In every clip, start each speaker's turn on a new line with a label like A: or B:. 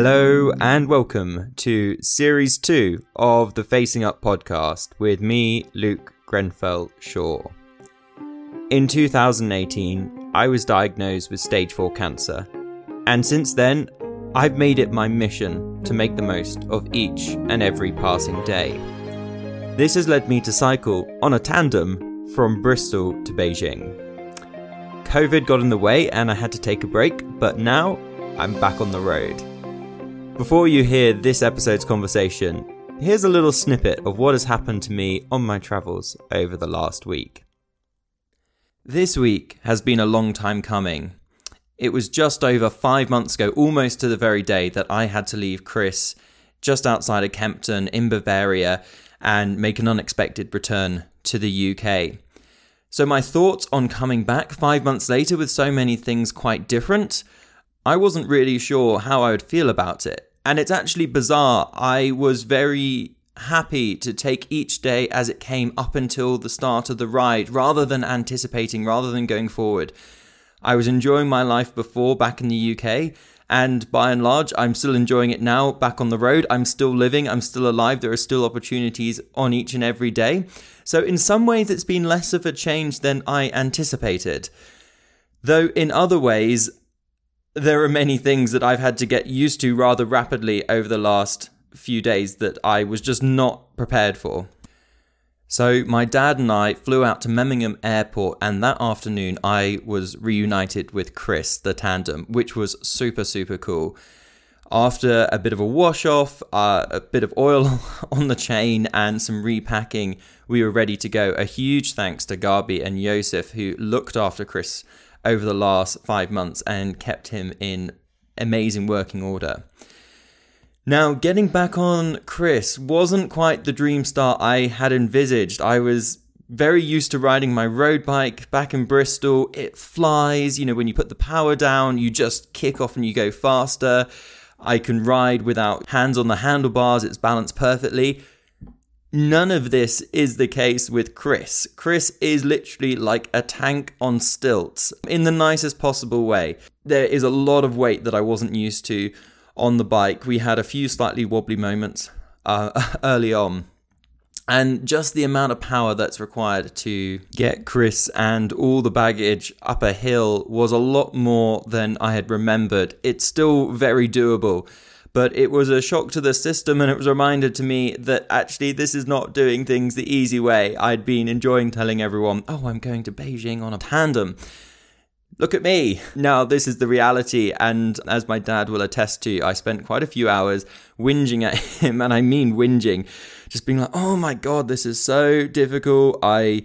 A: Hello and welcome to Series 2 of the Facing Up podcast with me, Luke Grenfell Shaw. In 2018, I was diagnosed with stage 4 cancer, and since then, I've made it my mission to make the most of each and every passing day. This has led me to cycle on a tandem from Bristol to Beijing. COVID got in the way and I had to take a break, but now I'm back on the road. Before you hear this episode's conversation, here's a little snippet of what has happened to me on my travels over the last week. This week has been a long time coming. It was just over five months ago, almost to the very day, that I had to leave Chris just outside of Kempten in Bavaria and make an unexpected return to the UK. So, my thoughts on coming back five months later with so many things quite different, I wasn't really sure how I would feel about it. And it's actually bizarre. I was very happy to take each day as it came up until the start of the ride rather than anticipating, rather than going forward. I was enjoying my life before back in the UK, and by and large, I'm still enjoying it now back on the road. I'm still living, I'm still alive. There are still opportunities on each and every day. So, in some ways, it's been less of a change than I anticipated. Though, in other ways, there are many things that I've had to get used to rather rapidly over the last few days that I was just not prepared for. So, my dad and I flew out to Memmingen Airport, and that afternoon I was reunited with Chris, the tandem, which was super, super cool. After a bit of a wash off, uh, a bit of oil on the chain, and some repacking, we were ready to go. A huge thanks to Gabi and Yosef, who looked after Chris over the last five months and kept him in amazing working order. Now, getting back on Chris wasn't quite the dream start I had envisaged. I was very used to riding my road bike back in Bristol. It flies, you know, when you put the power down, you just kick off and you go faster. I can ride without hands on the handlebars, it's balanced perfectly. None of this is the case with Chris. Chris is literally like a tank on stilts in the nicest possible way. There is a lot of weight that I wasn't used to on the bike. We had a few slightly wobbly moments uh, early on. And just the amount of power that's required to get Chris and all the baggage up a hill was a lot more than I had remembered. It's still very doable but it was a shock to the system and it was a reminder to me that actually this is not doing things the easy way. I'd been enjoying telling everyone, oh, I'm going to Beijing on a tandem. Look at me. Now, this is the reality. And as my dad will attest to, I spent quite a few hours whinging at him. And I mean whinging, just being like, oh my God, this is so difficult. I.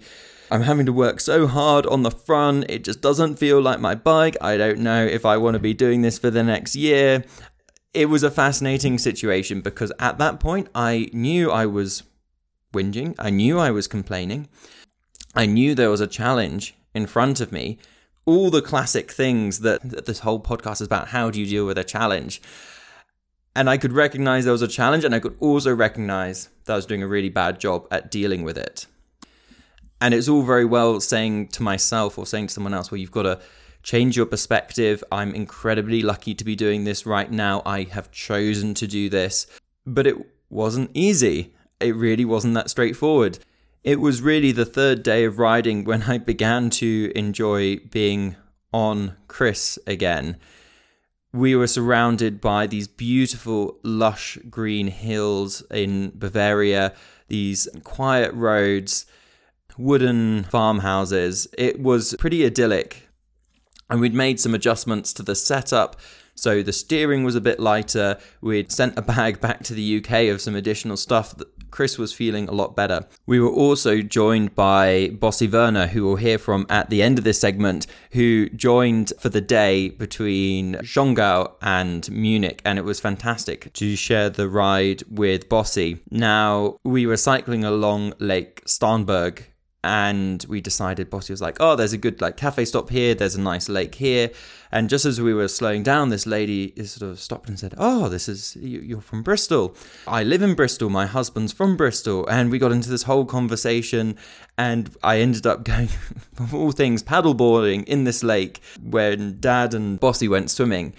A: I'm having to work so hard on the front. It just doesn't feel like my bike. I don't know if I want to be doing this for the next year it was a fascinating situation because at that point I knew I was whinging, I knew I was complaining, I knew there was a challenge in front of me. All the classic things that, that this whole podcast is about how do you deal with a challenge? And I could recognize there was a challenge, and I could also recognize that I was doing a really bad job at dealing with it. And it's all very well saying to myself or saying to someone else, well, you've got to change your perspective. I'm incredibly lucky to be doing this right now. I have chosen to do this, but it wasn't easy. It really wasn't that straightforward. It was really the third day of riding when I began to enjoy being on Chris again. We were surrounded by these beautiful, lush green hills in Bavaria, these quiet roads, wooden farmhouses. It was pretty idyllic and we'd made some adjustments to the setup. So the steering was a bit lighter. We'd sent a bag back to the UK of some additional stuff that Chris was feeling a lot better. We were also joined by Bossy Werner, who we'll hear from at the end of this segment, who joined for the day between Schongau and Munich, and it was fantastic to share the ride with Bossy. Now, we were cycling along Lake Starnberg and we decided bossy was like oh there's a good like cafe stop here there's a nice lake here. And just as we were slowing down this lady sort of stopped and said oh this is you're from bristol. I live in bristol my husband's from bristol. And we got into this whole conversation and i ended up going of all things paddleboarding in this lake when dad and bossy went swimming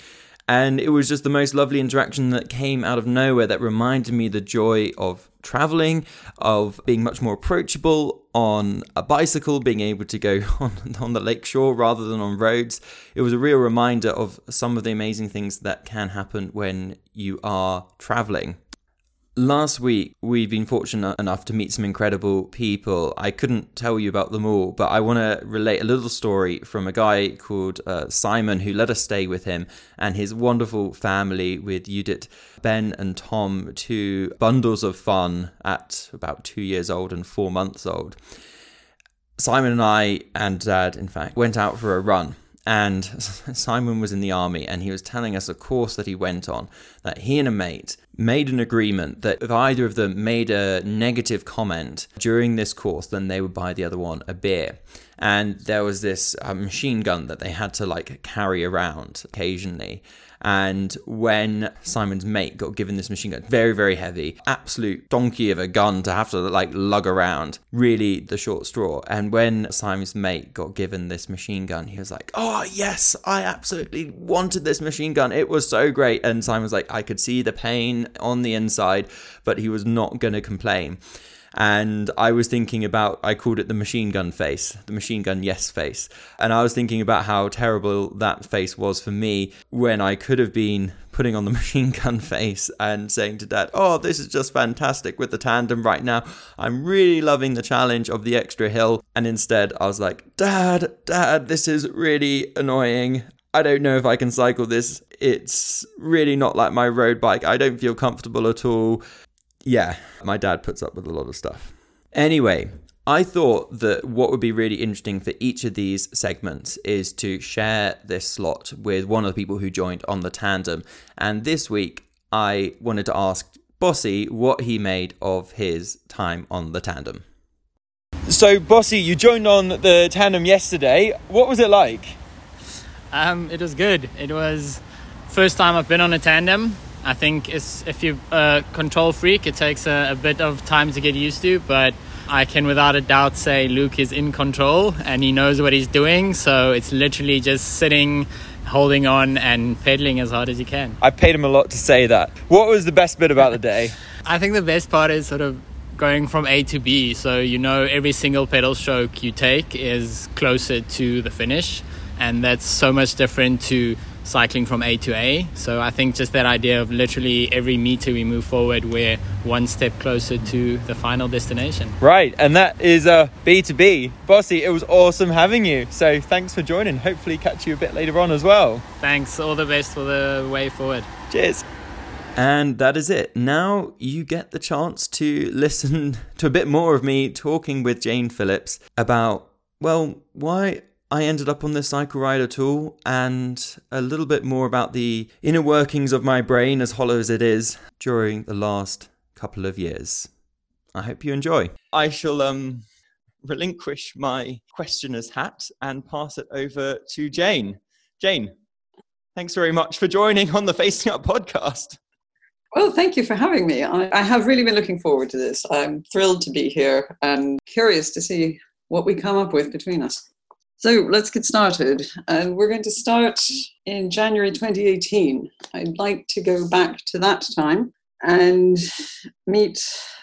A: And it was just the most lovely interaction that came out of nowhere that reminded me the joy of traveling, of being much more approachable on a bicycle, being able to go on, on the lake shore rather than on roads. It was a real reminder of some of the amazing things that can happen when you are traveling. Last week, we've been fortunate enough to meet some incredible people. I couldn't tell you about them all, but I want to relate a little story from a guy called uh, Simon who let us stay with him and his wonderful family with Judith, Ben, and Tom, two bundles of fun at about two years old and four months old. Simon and I, and Dad, in fact, went out for a run and Simon was in the army and he was telling us a course that he went on that he and a mate made an agreement that if either of them made a negative comment during this course, then they would buy the other one a beer. And there was this uh, machine gun that they had to like carry around occasionally. And when Simon's mate got given this machine gun, very, very heavy, absolute donkey of a gun to have to like lug around, really the short straw. And when Simon's mate got given this machine gun, he was like, Oh, yes, I absolutely wanted this machine gun. It was so great. And Simon was like, I could see the pain on the inside, but he was not going to complain and I was thinking about I called it the machine gun face, the machine gun yes face. And I was thinking about how terrible that face was for me when I could have been putting on the machine gun face and saying to dad, "Oh, this is just fantastic with the tandem right now. I'm really loving the challenge of the extra hill." And instead, I was like, "Dad, dad, this is really annoying. I don't know if I can cycle this. It's really not like my road bike. I don't feel comfortable at all." Yeah, my dad puts up with a lot of stuff. Anyway, I thought that what would be really interesting for each of these segments is to share this slot with one of the people who joined on the tandem. And this week, I wanted to ask Bossy what he made of his time on the tandem. So, Bossy, you joined on the tandem yesterday. What was it like?
B: Um, it was good. It was first time I've been on a tandem. I think if you're a control freak, it takes a, a, bit of time to get used to, but I can without a doubt say Luke is in control and he knows what he's doing. So it's literally just sitting, holding on, and pedaling as hard as you can.
A: I paid him a lot to say that. What was the best bit about the day?
B: I think the best part is sort of going from A to B. So you know every single pedal stroke you take is closer to the finish, and that's so much different to cycling from A to A. So I think just that idea of literally every meter we move forward, we're one step closer to the final destination.
A: Right, and that is a B to B. Bossy, it was awesome having you. So thanks for joining. Hopefully, catch you a bit later on as well.
B: Thanks. All the best for the way forward.
A: Cheers. And that is it. Now you get the chance to listen to a bit more of me talking with Jane Phillips about, well, why I ended up on this cycle ride at all, and a little bit more about the inner workings of my brain, as hollow as it is, during the last couple of years. I hope you enjoy. I shall um, relinquish my questioner's hat and pass it over to Jane. Jane, thanks very much for joining on the Facing Up podcast.
C: Well, thank you for having me. I, I have really been looking forward to this. I'm thrilled to be here and curious to see what we come up with between us. So let's get started. And we're going to start in January 2018. I'd like to go back to that time and meet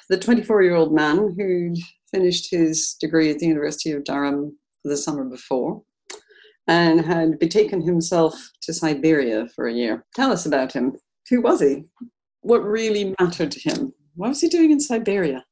C: the 24 year old man who'd finished his degree at the University of Durham the summer before and had betaken himself to Siberia for a year. Tell us about him. Who was he? What really mattered to him? What was he doing in Siberia?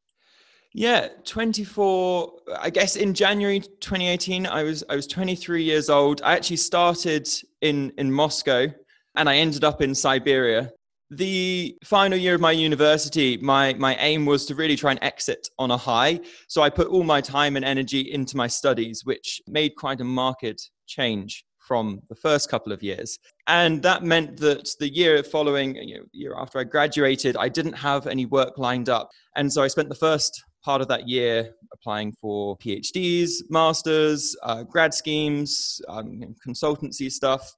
A: Yeah, 24 I guess in January 2018 I was I was 23 years old. I actually started in in Moscow and I ended up in Siberia. The final year of my university, my my aim was to really try and exit on a high. So I put all my time and energy into my studies, which made quite a marked change from the first couple of years. And that meant that the year following, you know, year after I graduated, I didn't have any work lined up. And so I spent the first part of that year applying for PhDs, masters, uh, grad schemes, um, consultancy stuff.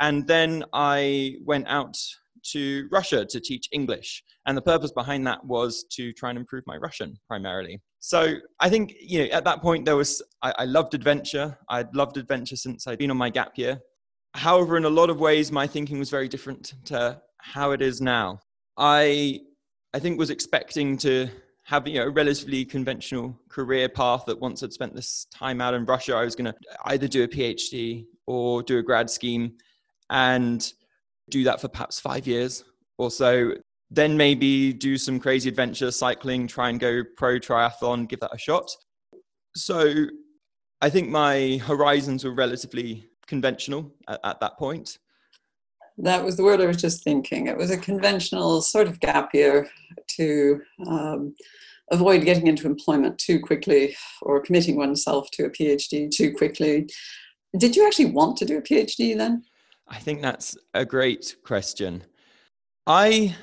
A: And then I went out to Russia to teach English. And the purpose behind that was to try and improve my Russian primarily. So I think, you know, at that point there was, I, I loved adventure. I'd loved adventure since I'd been on my gap year. However, in a lot of ways, my thinking was very different to how it is now. I, I think, was expecting to have you know, a relatively conventional career path that once I'd spent this time out in Russia, I was going to either do a PhD or do a grad scheme and do that for perhaps five years or so. Then maybe do some crazy adventure cycling, try and go pro triathlon, give that a shot. So I think my horizons were relatively conventional at, at that point.
C: That was the word I was just thinking. It was a conventional sort of gap year to um, avoid getting into employment too quickly or committing oneself to a PhD too quickly. Did you actually want to do a PhD then?
A: I think that's a great question. I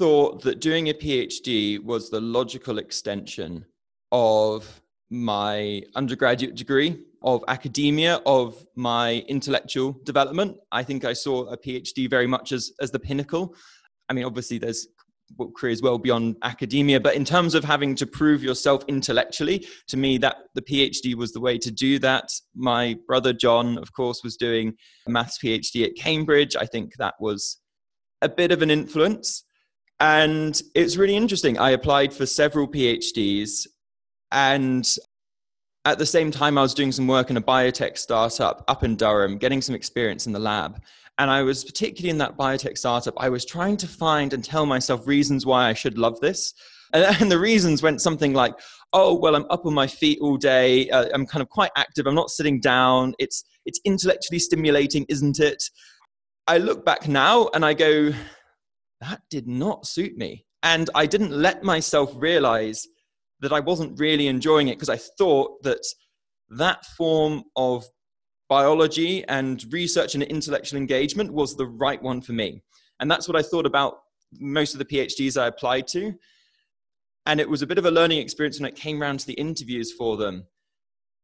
A: thought that doing a PhD was the logical extension of my undergraduate degree of academia of my intellectual development. I think i saw a phd very much as as the pinnacle. I mean obviously there's careers well beyond academia but in terms of having to prove yourself intellectually to me that the phd was the way to do that. My brother john of course was doing a maths phd at cambridge. I think that was a bit of an influence and it's really interesting i applied for several phds and at the same time, I was doing some work in a biotech startup up in Durham, getting some experience in the lab. And I was particularly in that biotech startup, I was trying to find and tell myself reasons why I should love this. And, the reasons went something like, oh, well, I'm up on my feet all day. Uh, I'm kind of quite active. I'm not sitting down. It's, it's intellectually stimulating, isn't it? I look back now and I go, that did not suit me. And I didn't let myself realize that I wasn't really enjoying it because I thought that that form of biology and research and intellectual engagement was the right one for me. And that's what I thought about most of the PhDs I applied to. And it was a bit of a learning experience when it came around to the interviews for them.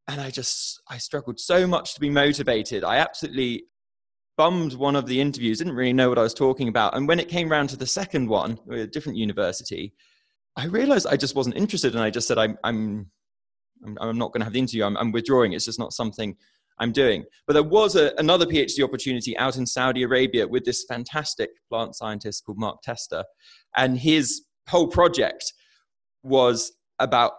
A: And I just, I struggled so much to be motivated. I absolutely bummed one of the interviews, didn't really know what I was talking about. And when it came around to the second one, a different university, I realized I just wasn't interested, and I just said, "I'm, I'm, I'm, I'm not going to have the interview. I'm, I'm, withdrawing. It's just not something I'm doing." But there was a, another PhD opportunity out in Saudi Arabia with this fantastic plant scientist called Mark Tester, and his whole project was about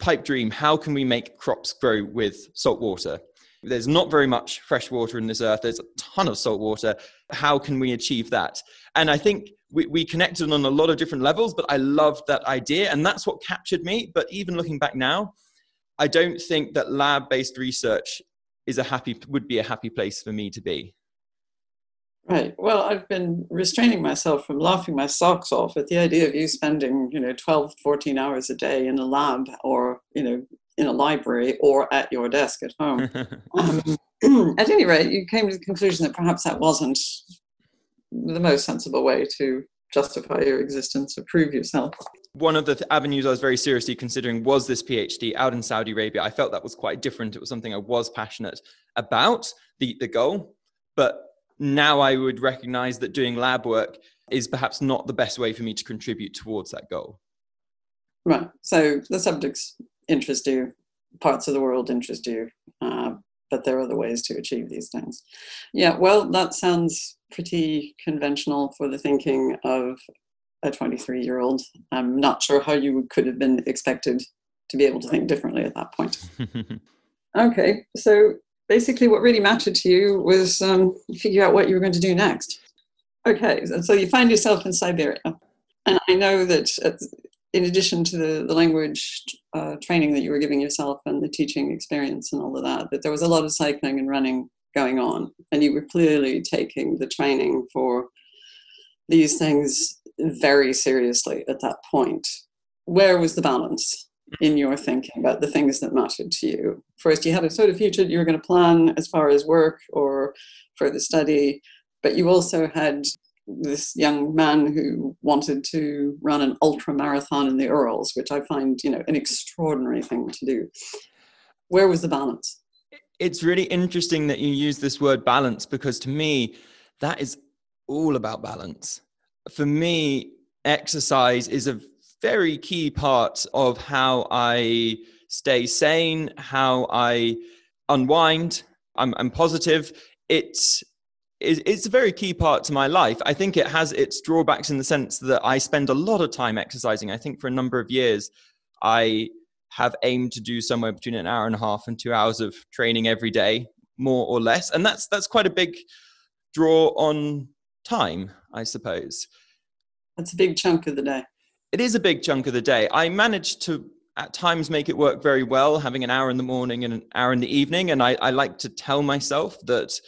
A: pipe dream. How can we make crops grow with salt water? There's not very much fresh water in this earth. There's a ton of salt water. How can we achieve that? And I think we, we connected on a lot of different levels, but I loved that idea. And that's what captured me. But even looking back now, I don't think that lab based research is a happy, would be a happy place for me to be.
C: Right. Well, I've been restraining myself from laughing my socks off at the idea of you spending, you know, 12, 14 hours a day in a lab or, you know, in a library or at your desk at home. um, at any rate, you came to the conclusion that perhaps that wasn't the most sensible way to justify your existence or prove yourself.
A: One of the th- avenues I was very seriously considering was this PhD out in Saudi Arabia. I felt that was quite different. It was something I was passionate about, the, the goal. But now I would recognize that doing lab work is perhaps not the best way for me to contribute towards that goal.
C: Right. So the subjects interest you, parts of the world interest you, uh, but there are other ways to achieve these things. Yeah, well, that sounds pretty conventional for the thinking of a 23 year old. I'm not sure how you could have been expected to be able to think differently at that point. okay, so basically, what really mattered to you was um, figure out what you were going to do next. Okay, so you find yourself in Siberia. And I know that in addition to the, the language uh, training that you were giving yourself and the teaching experience and all of that, that there was a lot of cycling and running going on. And you were clearly taking the training for these things very seriously at that point. Where was the balance in your thinking about the things that mattered to you? First, you had a sort of future you were going to plan as far as work or further study, but you also had this young man who wanted to run an ultra marathon in the Urals, which I find, you know, an extraordinary thing to do. Where was the balance?
A: It's really interesting that you use this word balance because to me, that is all about balance. For me, exercise is a very key part of how I stay sane, how I unwind. I'm, I'm positive it's it's a very key part to my life. I think it has its drawbacks in the sense that I spend a lot of time exercising. I think for a number of years, I have aimed to do somewhere between an hour and a half and two hours of training every day, more or less, and that's that's quite a big draw on time, I suppose.
C: That's a big chunk of the day.
A: It is a big chunk of the day. I managed to at times make it work very well, having an hour in the morning and an hour in the evening. And I, I like to tell myself that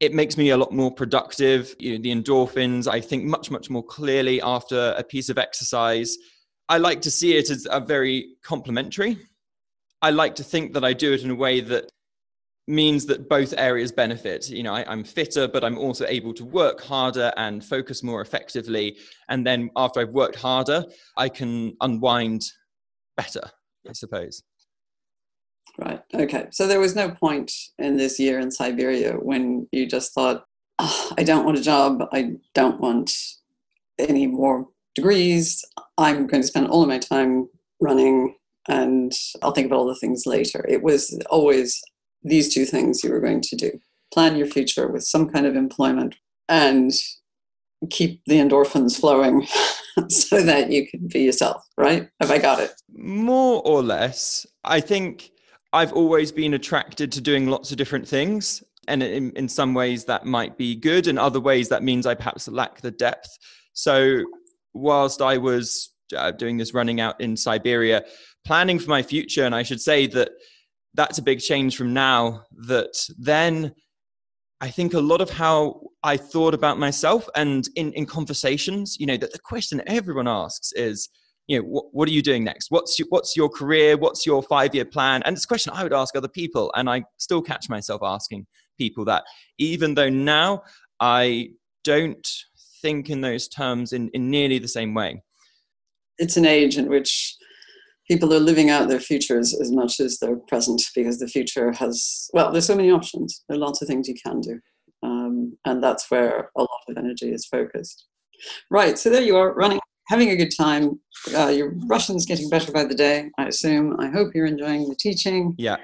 A: it makes me a lot more productive. You know, the endorphins, I think much, much more clearly after a piece of exercise. I like to see it as a very complementary. I like to think that I do it in a way that means that both areas benefit. You know, I, am fitter, but I'm also able to work harder and focus more effectively. And then after I've worked harder, I can unwind better, I suppose.
C: Right. Okay. So there was no point in this year in Siberia when you just thought, oh, I don't want a job. I don't want any more degrees. I'm going to spend all of my time running and I'll think about all the things later. It was always these two things you were going to do plan your future with some kind of employment and keep the endorphins flowing so that you can be yourself, right? Have I got it?
A: More or less. I think I've always been attracted to doing lots of different things. And in, in some ways, that might be good. In other ways, that means I perhaps lack the depth. So, whilst I was uh, doing this running out in Siberia, planning for my future, and I should say that that's a big change from now, that then I think a lot of how I thought about myself and in, in conversations, you know, that the question everyone asks is, you know, what, what are you doing next? What's your, what's your career? What's your five year plan? And it's a question I would ask other people. And I still catch myself asking people that, even though now I don't think in those terms in, in nearly the same way.
C: It's an age in which people are living out their futures as much as their present because the future has well there's so many options there are lots of things you can do um, and that's where a lot of energy is focused right so there you are running having a good time uh, your russian's getting better by the day i assume i hope you're enjoying the teaching
A: yeah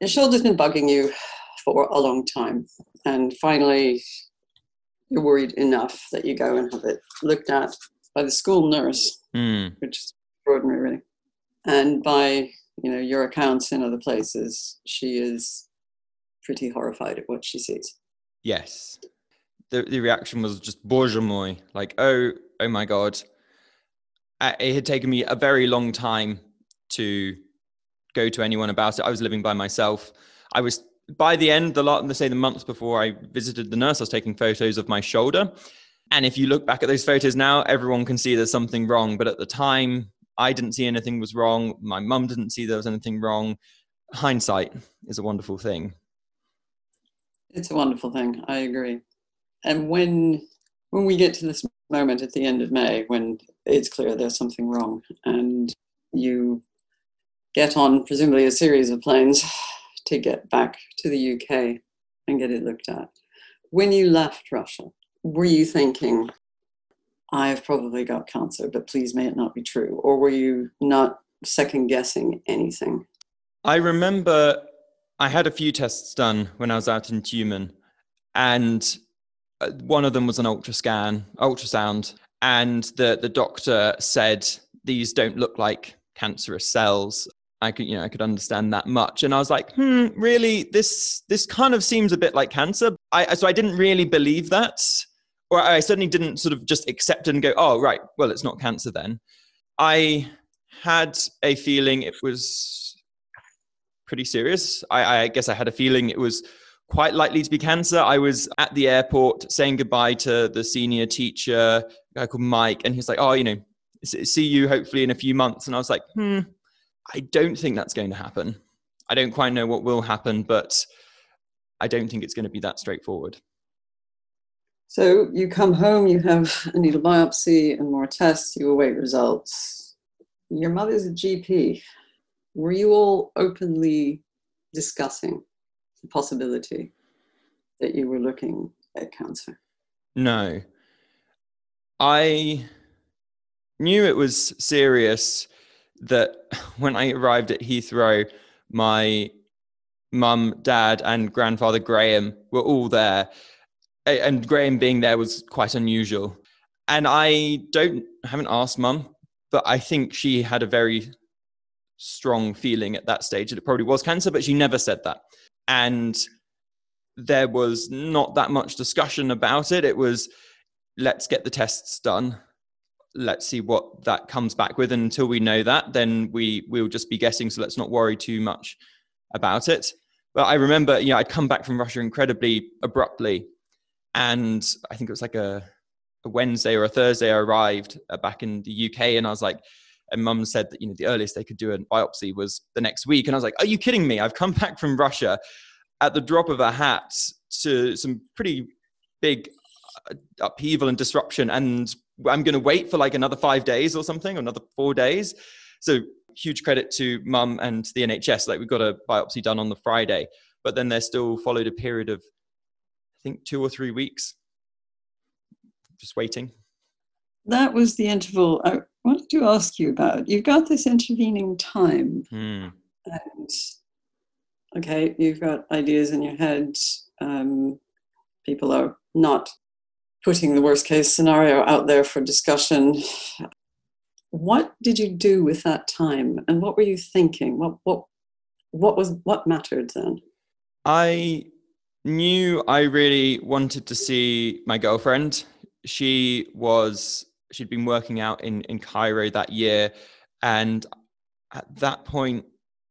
C: your shoulder's been bugging you for a long time and finally you're worried enough that you go and have it looked at by the school nurse
A: mm.
C: which is extraordinary, really. And by you know your accounts in other places, she is pretty horrified at what she sees.
A: Yes, the the reaction was just "Боже мой!" like oh oh my god. It had taken me a very long time to go to anyone about it. I was living by myself. I was by the end, the lot, say the months before I visited the nurse, I was taking photos of my shoulder. And if you look back at those photos now, everyone can see there's something wrong. But at the time, I didn't see anything was wrong. My mum didn't see there was anything wrong. Hindsight is a wonderful thing.
C: It's a wonderful thing. I agree. And when when we get to this moment at the end of May, when it's clear there's something wrong, and you get on presumably a series of planes to get back to the UK and get it looked at. When you left Russia, were you thinking, I've probably got cancer, but please may it not be true? Or were you not second guessing anything?
A: I remember I had a few tests done when I was out in Tyumen, and one of them was an ultrascan, ultrasound, and the the doctor said these don't look like cancerous cells. I could, you know, I could understand that much, and I was like, hmm, really, this this kind of seems a bit like cancer. I so I didn't really believe that or I certainly didn't sort of just accept it and go, oh, right, well, it's not cancer then. I had a feeling it was pretty serious. I, I, guess I had a feeling it was quite likely to be cancer. I was at the airport saying goodbye to the senior teacher, a guy called Mike, and he was like, oh, you know, see you hopefully in a few months. And I was like, hmm, I don't think that's going to happen. I don't quite know what will happen, but I don't think it's going to be that straightforward.
C: So you come home, you have a needle biopsy and more tests, you await results. Your mother's a GP. Were you all openly discussing the possibility that you were looking at cancer?
A: No. I knew it was serious that when I arrived at Heathrow, my mum, dad, and grandfather Graham were all there. And Graham being there was quite unusual. And I don't haven't asked mum, but I think she had a very strong feeling at that stage that it probably was cancer, but she never said that. And there was not that much discussion about it. It was let's get the tests done. Let's see what that comes back with. And until we know that, then we we'll just be guessing. So let's not worry too much about it. But I remember, you know, I'd come back from Russia incredibly abruptly. And I think it was like a, a Wednesday or a Thursday, I arrived uh, back in the UK. And I was like, and mum said that, you know, the earliest they could do a biopsy was the next week. And I was like, are you kidding me? I've come back from Russia at the drop of a hat to some pretty big uh, upheaval and disruption. And I'm going to wait for like another five days or something, another four days. So huge credit to mum and the NHS. Like we got a biopsy done on the Friday, but then there still followed a period of, I think, two or three weeks just waiting.
C: That was the interval I wanted to ask you about. You've got this intervening time.
A: Hmm.
C: And okay, you've got ideas in your head. Um, people are not putting the worst case scenario out there for discussion. What did you do with that time, and what were you thinking? What what what was what mattered then?
A: I knew I really wanted to see my girlfriend. She was she'd been working out in in Cairo that year, and at that point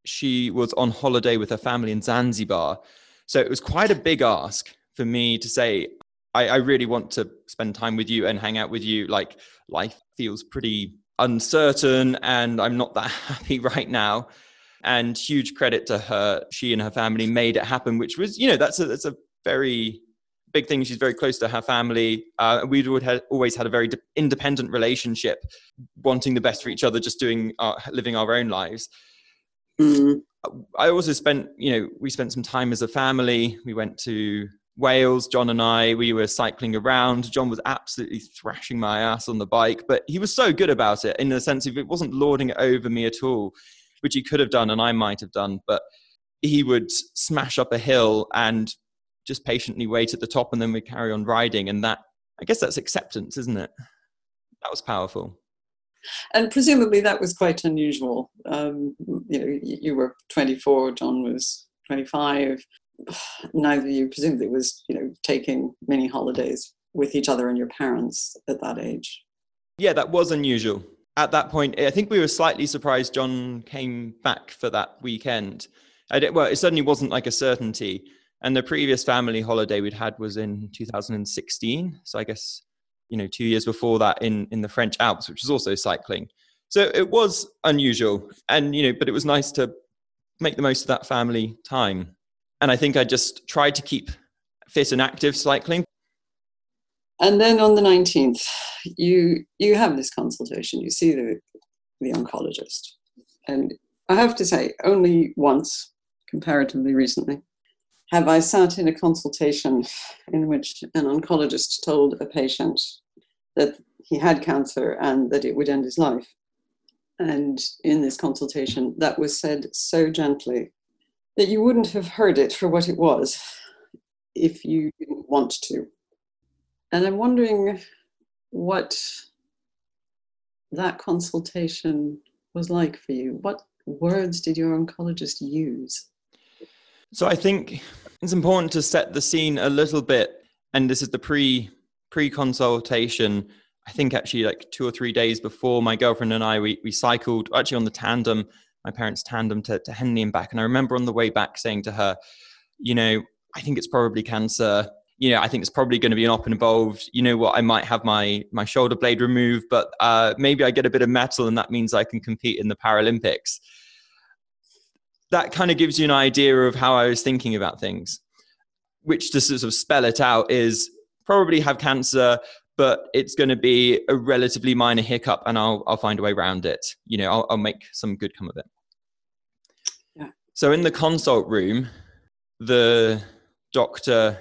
A: she was on holiday with her family in Zanzibar. So it was quite a big ask for me to say, I, I, really want to spend time with you and hang out with you. Like life feels pretty uncertain and I'm not that happy right now. And huge credit to her. She and her family made it happen, which was, you know, that's a, that's a very big thing. She's very close to her family. Uh, we would have always had a very independent relationship, wanting the best for each other, just doing, our, living our own lives.
C: Mm.
A: I also spent, you know, we spent some time as a family. We went to Wales, John and I, we were cycling around. John was absolutely thrashing my ass on the bike, but he was so good about it in the sense of it wasn't lording it over me at all, which he could have done and I might have done. But he would smash up a hill and just patiently wait at the top and then we'd carry on riding. And that, I guess that's acceptance, isn't it? That was powerful
C: and presumably that was quite unusual. Um, you know, you were 24, John was 25. Neither of you presumably was, you know, taking many holidays with each other and your parents at that age.
A: Yeah, that was unusual. At that point, I think we were slightly surprised John came back for that weekend. I did, well, it certainly wasn't like a certainty. And the previous family holiday we'd had was in 2016. So I guess you know two years before that in in the French Alps, which was also cycling. So it was unusual, and you know, but it was nice to make the most of that family time. And I think I just tried to keep fit and active cycling.
C: And then on the nineteenth, you you have this consultation. You see the the oncologist, and I have to say, only once, comparatively recently, have I sat in a consultation in which an oncologist told a patient that he had cancer and that it would end his life. And in this consultation, that was said so gently that you wouldn't have heard it for what it was if you didn't want to. And I'm wondering what that consultation was like for you. What words did your oncologist use?
A: So I think it's important to set the scene a little bit, and this is the pre pre consultation. I think actually like two or three days before my girlfriend and I we we cycled actually on the tandem, my parents' tandem to, to Henley and back. And I remember on the way back saying to her, you know, I think it's probably cancer. You know, I think it's probably going to be an op involved. You know what? I might have my my shoulder blade removed, but uh, maybe I get a bit of metal, and that means I can compete in the Paralympics that kind of gives you an idea of how I was thinking about things. Which to sort of spell it out is probably have cancer, but it's going to be a relatively minor hiccup, and I'll I'll find a way around it. You know, I'll, I'll make some good come of it.
C: Yeah.
A: So in the consult room, the doctor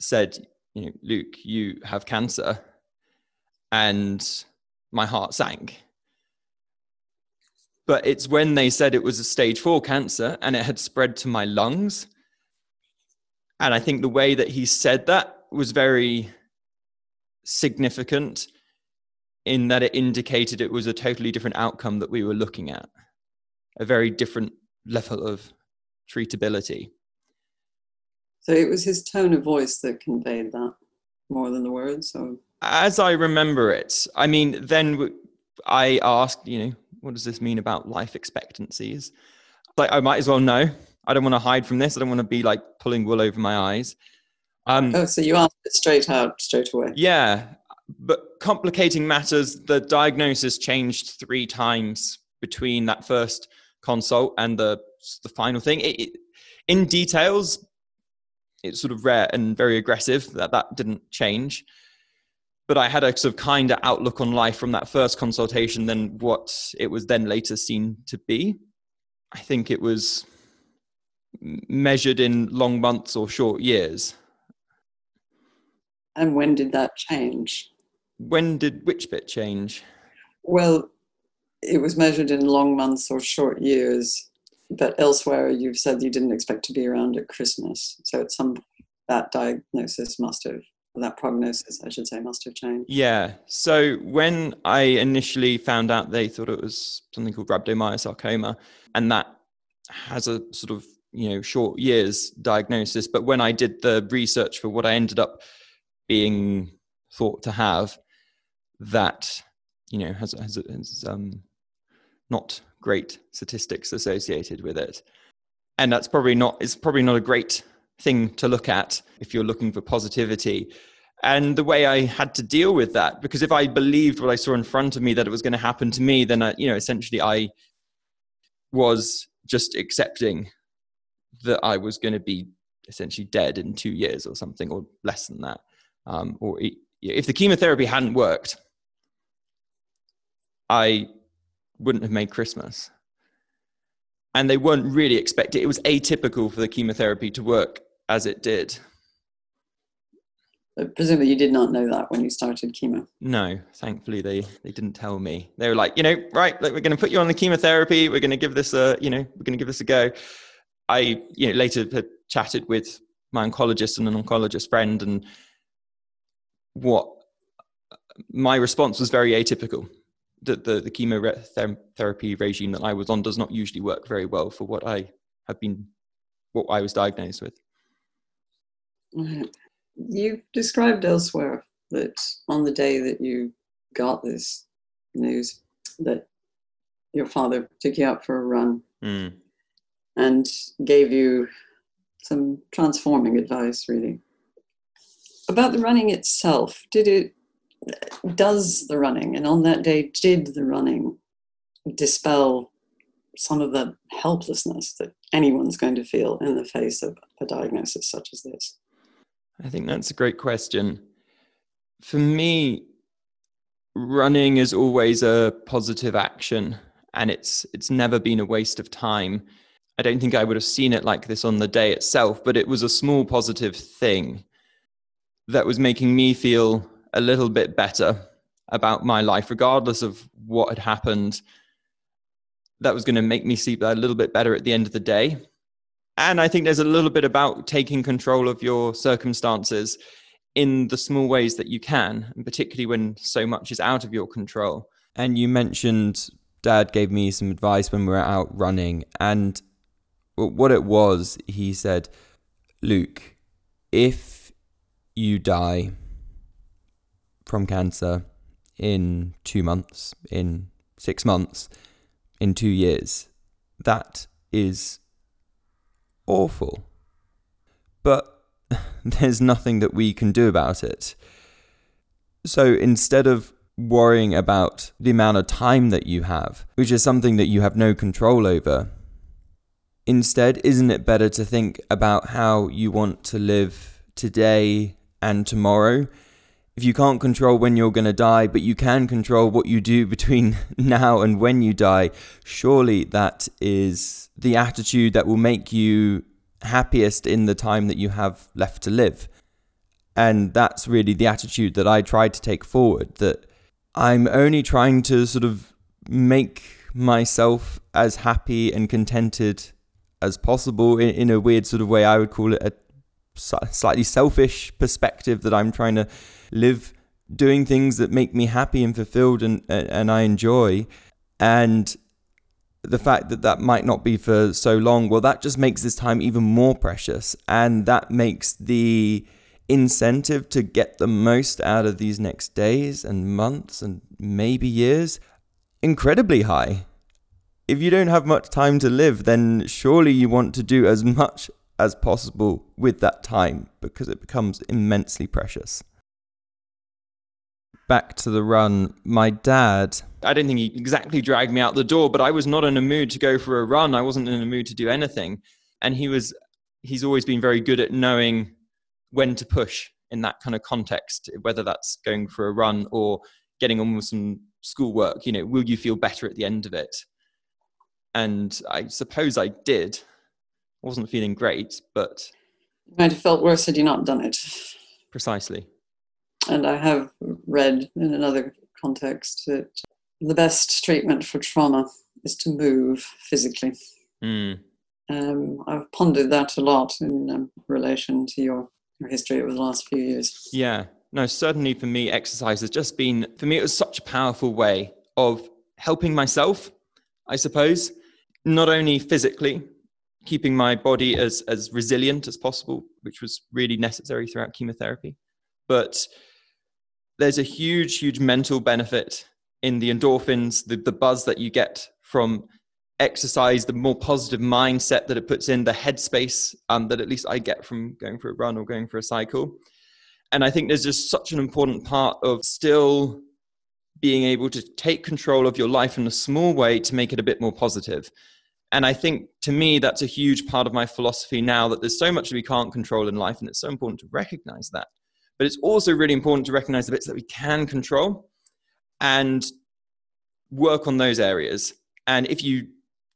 A: said, "You know, Luke, you have cancer," and my heart sank But it's when they said it was a stage four cancer and it had spread to my lungs. And I think the way that he said that was very significant in that it indicated it was a totally different outcome that we were looking at, a very different level of treatability.
C: So it was his tone of voice that conveyed that more than the words. So
A: as I remember it, I mean, then I asked, you know, what does this mean about life expectancies? Like, I might as well know. I don't want to hide from this. I don't want to be like pulling wool over my eyes.
C: Um, oh, so you asked it straight out, straight away.
A: Yeah, but complicating matters, the diagnosis changed three times between that first consult and the the final thing. It, it, in details, it's sort of rare and very aggressive. That that didn't change, but I had a sort of kinder outlook on life from that first consultation than what it was then later seen to be. I think it was measured in long months or short years.
C: And when did that change?
A: When did which bit change?
C: Well, it was measured in long months or short years, but elsewhere you've said you didn't expect to be around at Christmas. So at some point, that diagnosis must have that prognosis, I should say, must have changed.
A: Yeah. So when I initially found out, they thought it was something called rhabdomyosarcoma, and that has a sort of you know short years diagnosis. But when I did the research for what I ended up being thought to have, that you know has has, has um, not great statistics associated with it, and that's probably not it's probably not a great thing to look at if you're looking for positivity. And the way I had to deal with that because if I believed what I saw in front of me that it was going to happen to me then I, you know essentially I was just accepting that I was going to be essentially dead in 2 years or something or less than that. Um, or if the chemotherapy hadn't worked I wouldn't have made Christmas. And they weren't really expecting it was atypical for the chemotherapy to work as it did.
C: But presumably, you did not know that when you started chemo.
A: No, thankfully they they didn't tell me. They were like, you know, right, like we're going to put you on the chemotherapy. We're going to give this a, you know, we're going to give this a go. I, you know, later had chatted with my oncologist and an oncologist friend, and what my response was very atypical. The, the, the chemotherapy regime that I was on does not usually work very well for what I have been, what I was diagnosed with.
C: You've described elsewhere that on the day that you got this news, that your father took you out for a run mm. and gave you some transforming advice, really. About the running itself, did it, does the running, and on that day, did the running dispel some of the helplessness that anyone's going to feel in the face of a diagnosis such as this?
A: I think that's a great question. For me, running is always a positive action and it's it's never been a waste of time. I don't think I would have seen it like this on the day itself, but it was a small positive thing that was making me feel a little bit better about my life, regardless of what had happened. That was going to make me sleep a little bit better at the end of the day and I think there's a little bit about taking control of your circumstances in the small ways that you can, and particularly when so much is out of your control. And you mentioned dad gave me some advice when we were out running, and what it was, he said, Luke, if you die from cancer in two months, in six months, in two years, that is awful. But there's nothing that we can do about it. So instead of worrying about the amount of time that you have, which is something that you have no control over, instead, isn't it better to think about how you want to live today and tomorrow? If you can't control when you're going to die, but you can control what you do between now and when you die, surely that is the attitude that will make you happiest in the time that you have left to live. And that's really the attitude that I try to take forward that I'm only trying to sort of make myself as happy and contented as possible in, in a weird sort of way. I would call it a slightly selfish perspective that I'm trying to live doing things that make me happy and fulfilled and and I enjoy. And the fact that that might not be for so long well that just makes this time even more precious. And that makes the incentive to get the most out of these next days and months and maybe years incredibly high. If you don't have much time to live then surely you want to do as much as possible with that time because it becomes immensely precious back to the run, my dad, I don't think he exactly dragged me out the door, but I was not in a mood to go for a run. I wasn't in a mood to do anything. And he was, he's always been very good at knowing when to push in that kind of context, whether that's going for a run or getting on with some schoolwork. You know, will you feel better at the end of it? And I suppose I did. I wasn't feeling great, but.
C: You might have felt worse had you not done it.
A: Precisely
C: and I have read in another context that the best treatment for trauma is to move physically. Mm. Um, I've pondered that a lot in um, relation to your, your history over the last few years.
A: Yeah, no, certainly for me, exercise has just been, for me, it was such a powerful way of helping myself, I suppose, not only physically, keeping my body as, as resilient as possible, which was really necessary throughout chemotherapy, but there's a huge, huge mental benefit in the endorphins, the, the buzz that you get from exercise, the more positive mindset that it puts in, the headspace um, that at least I get from going for a run or going for a cycle. And I think there's just such an important part of still being able to take control of your life in a small way to make it a bit more positive. And I think to me, that's a huge part of my philosophy now that there's so much we can't control in life, and it's so important to recognize that. But it's also really important to recognize the bits that we can control and work on those areas. And if you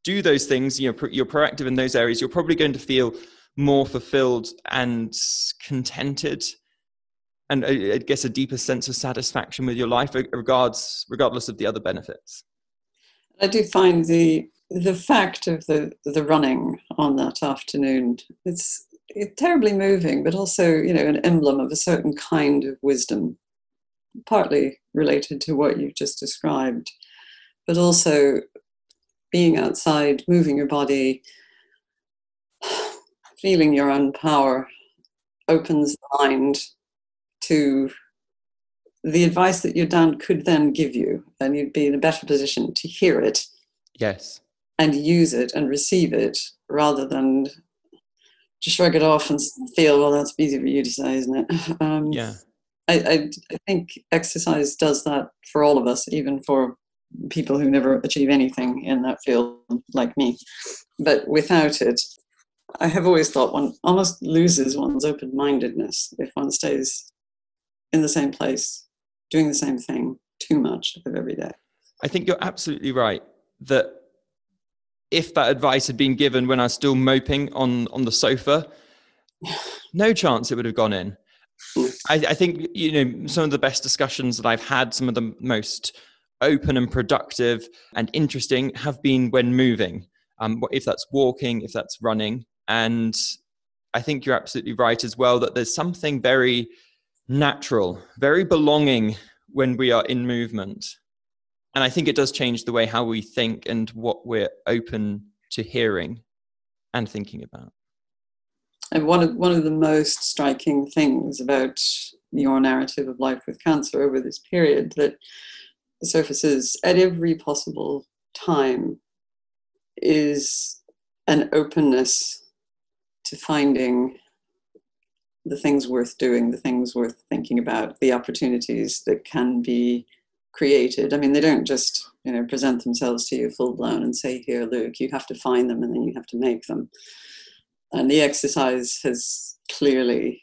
A: do those things, you know, you're proactive in those areas, you're probably going to feel more fulfilled and contented and uh, I guess a deeper sense of satisfaction with your life regards regardless of the other benefits.
C: I do find the the fact of the the running on that afternoon it's terribly moving, but also, you know, an emblem of a certain kind of wisdom, partly related to what you've just described, but also being outside, moving your body, feeling your own power opens the mind to the advice that your dad could then give you, and you'd be in a better position to hear it.
A: Yes.
C: And use it and receive it rather than to shrug it off and feel, well, that's easy for you to say, isn't it?
A: Um, yeah.
C: I, I, I think exercise does that for all of us, even for people who never achieve anything in that field like me. But without it, I have always thought one almost loses one's open mindedness if one stays in the same place, doing the same thing too much of every day.
A: I think you're absolutely right that if that advice had been given when I was still moping on on the sofa, no chance it would have gone in. I, I, think you know some of the best discussions that I've had, some of the most open and productive and interesting, have been when moving. Um, if that's walking, if that's running, and I think you're absolutely right as well that there's something very natural, very belonging when we are in movement and I think it does change the way how we think and what we're open to hearing and thinking about.
C: And one of one of the most striking things about your narrative of life with cancer over this period that surfaces at every possible time is an openness to finding the things worth doing, the things worth thinking about, the opportunities that can be created. I mean, they don't just you know present themselves to you full blown and say, "Here, Luke, you have to find them and then you have to make them." And the exercise has clearly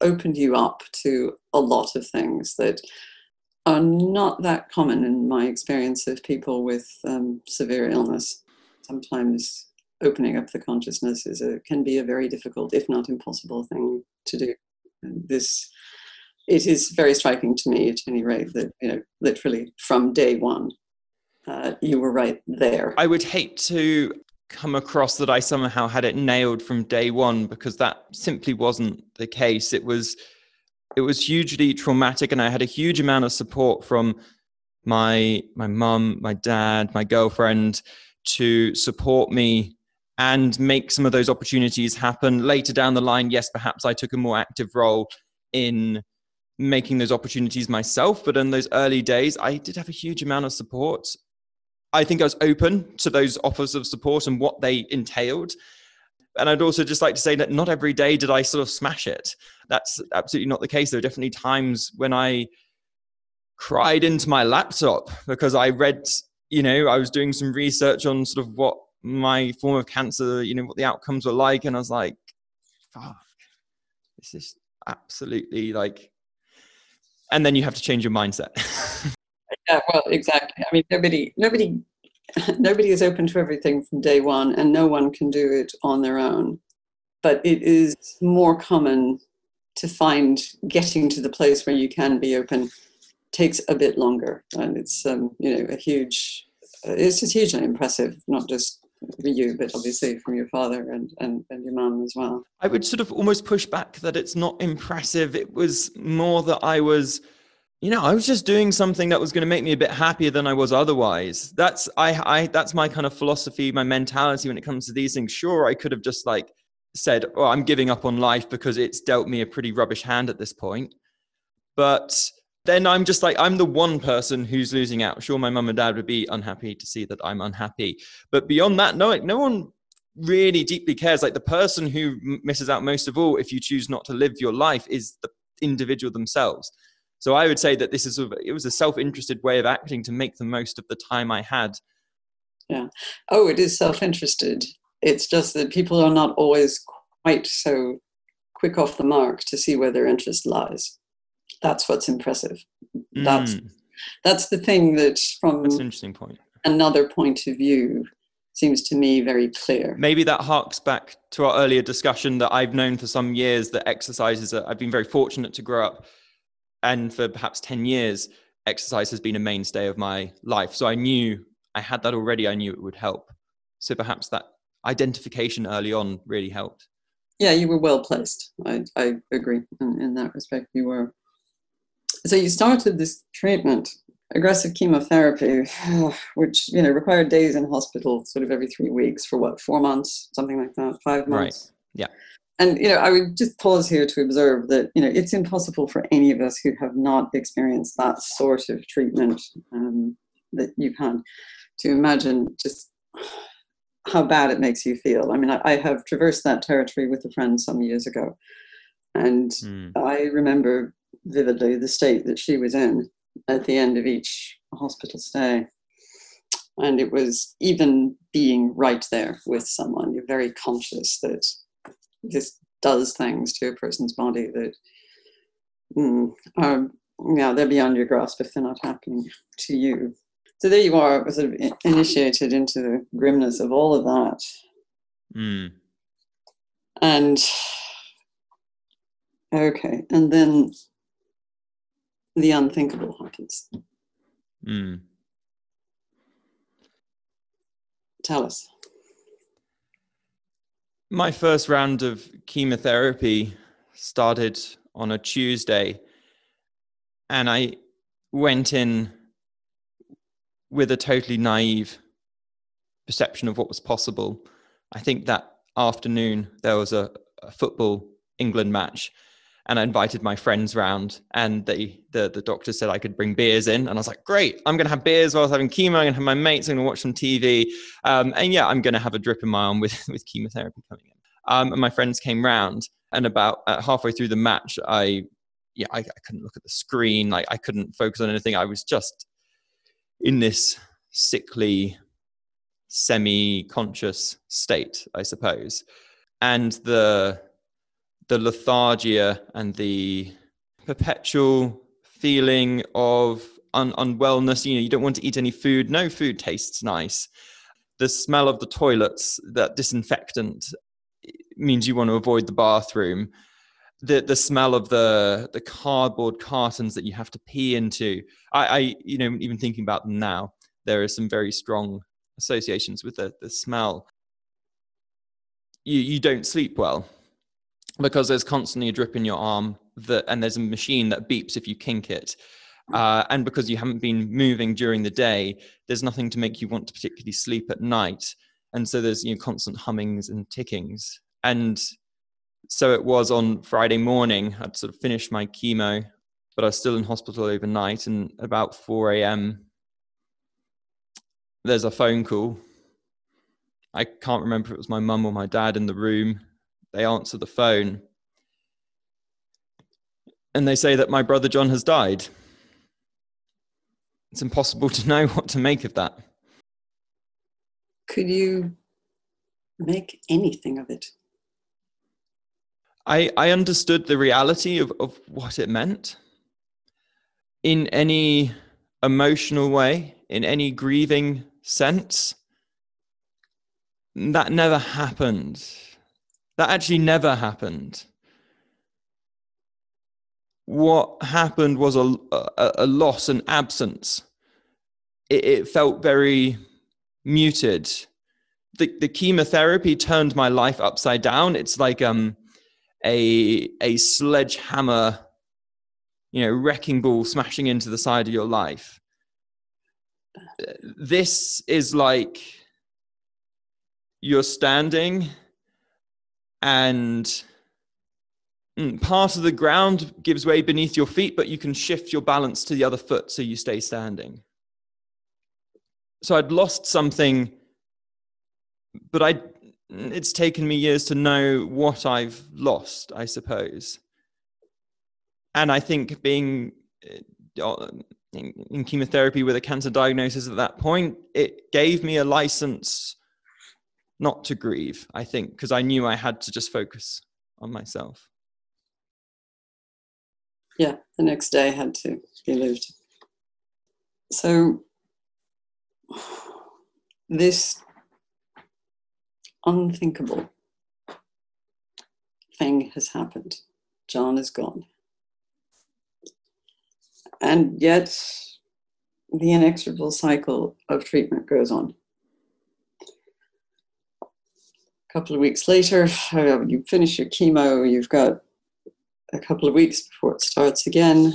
C: opened you up to a lot of things that are not that common in my experience of people with um, severe illness. Sometimes opening up the consciousness is a, can be a very difficult, if not impossible, thing to do. And this it is very striking to me, at any rate, that you know, literally from day one, uh, you were right there.
A: I would hate to come across that I somehow had it nailed from day one because that simply wasn't the case. It was it was hugely traumatic, and I had a huge amount of support from my my mum, my dad, my girlfriend to support me and make some of those opportunities happen later down the line. Yes, perhaps I took a more active role in making those opportunities myself, but in those early days, I did have a huge amount of support. I think I was open to those offers of support and what they entailed. And I'd also just like to say that not every day did I sort of smash it. That's absolutely not the case. There are definitely times when I cried into my laptop because I read, you know, I was doing some research on sort of what my form of cancer, you know, what the outcomes were like. And I was like, fuck, this is absolutely like, and then you have to change your mindset.
C: yeah, well, exactly. I mean, nobody, nobody, nobody is open to everything from day one, and no one can do it on their own. But it is more common to find getting to the place where you can be open takes a bit longer, and it's um, you know a huge. It's just hugely impressive, not just for you, but obviously from your father and, and, and your mum as well.
A: I would sort of almost push back that it's not impressive. It was more that I was you know, I was just doing something that was going to make me a bit happier than I was otherwise. That's I, I that's my kind of philosophy, my mentality when it comes to these things. Sure, I could have just like said, "Oh, I'm giving up on life because it's dealt me a pretty rubbish hand at this point." But then I'm just like, I'm the one person who's losing out. Sure, my mum and dad would be unhappy to see that I'm unhappy, but beyond that, no, no one really deeply cares. Like the person who misses out most of all, if you choose not to live your life, is the individual themselves so I would say that this is a, it was a self-interested way of acting to make the most of the time I had.
C: Yeah. Oh, it is self-interested. It's just that people are not always quite so quick off the mark to see where their interest lies. That's what's impressive. Mm. That's that's the thing that from
A: that's an interesting point.
C: Another point of view seems to me very clear.
A: Maybe that harks back to our earlier discussion that I've known for some years that exercises. I've been very fortunate to grow up and for perhaps 10 years exercise has been a mainstay of my life so i knew i had that already i knew it would help so perhaps that identification early on really helped
C: yeah you were well placed i, I agree in, in that respect you were so you started this treatment aggressive chemotherapy which you know required days in hospital sort of every three weeks for what four months something like that five months?
A: Right yeah.
C: And you know i would just pause here to observe that you know it's impossible for any of us who have not experienced that sort of treatment um, that you've had to imagine just how bad it makes you feel. I mean I, I have traversed that territory with a friend some years ago and mm. i remember vividly the state that she was in at the end of each hospital stay. And it was even being right there with someone. You're very conscious that this does things to a person's body that mm, are yeah they're beyond your grasp if they're not happening to you. So there you are sort of initiated into the grimness of all of that.
A: Mm.
C: and okay and then the unthinkable happens
A: mm.
C: tell us
A: my first round of chemotherapy started on a Tuesday, and I went in with a totally naive perception of what was possible. I think that afternoon there was a, a football England match, and I invited my friends round, and they, the the doctor said I could bring beers in, and I was like, great, I'm gonna have beers while I was having chemo. I'm gonna have my mates. I'm gonna watch some TV, um, and yeah, I'm gonna have a drip in my arm with with chemotherapy coming in. Um, and my friends came round, and about uh, halfway through the match, I yeah, I, I couldn't look at the screen, like I couldn't focus on anything. I was just in this sickly, semi-conscious state, I suppose, and the the lethargia and the perpetual feeling of un- unwellness. You know, you don't want to eat any food. No food tastes nice. The smell of the toilets, that disinfectant, means you want to avoid the bathroom. The the smell of the the cardboard cartons that you have to pee into. I, I you know even thinking about them now, there are some very strong associations with the, the smell. You, you don't sleep well because there's constantly a drip in your arm that, and there's a machine that beeps if you kink it. Uh, and because you haven't been moving during the day, there's nothing to make you want to particularly sleep at night. And so there's you know constant hummings and tickings. And so it was on Friday morning. I'd sort of finished my chemo, but I was still in hospital overnight. And about 4 a.m., there's a phone call. I can't remember if it was my mum or my dad in the room. They answer the phone and they say that my brother John has died. It's impossible to know what to make of that.
C: Could you make anything of it?
A: I, I understood the reality of, of what it meant. In any emotional way, in any grieving sense, that never happened. That actually never happened. What happened was a, a, a loss, an absence. It, it felt very muted. The, the chemotherapy turned my life upside down. It's like um, a, a sledgehammer, you know, wrecking ball smashing into the side of your life. This is like you're standing and mm, part of the ground gives way beneath your feet, but you can shift your balance to the other foot so you stay standing. So I'd lost something, but I it's taken me years to know what I've lost, I suppose. And I think being uh, in chemotherapy with a cancer diagnosis at that point, it gave me a license not to grieve, I think, because I knew I had to just focus on myself.
C: Yeah, the next day had to be lived. So, this unthinkable thing has happened. John is gone. And yet, the inexorable cycle of treatment goes on. Couple of weeks later, uh, you finish your chemo, you've got a couple of weeks before it starts again.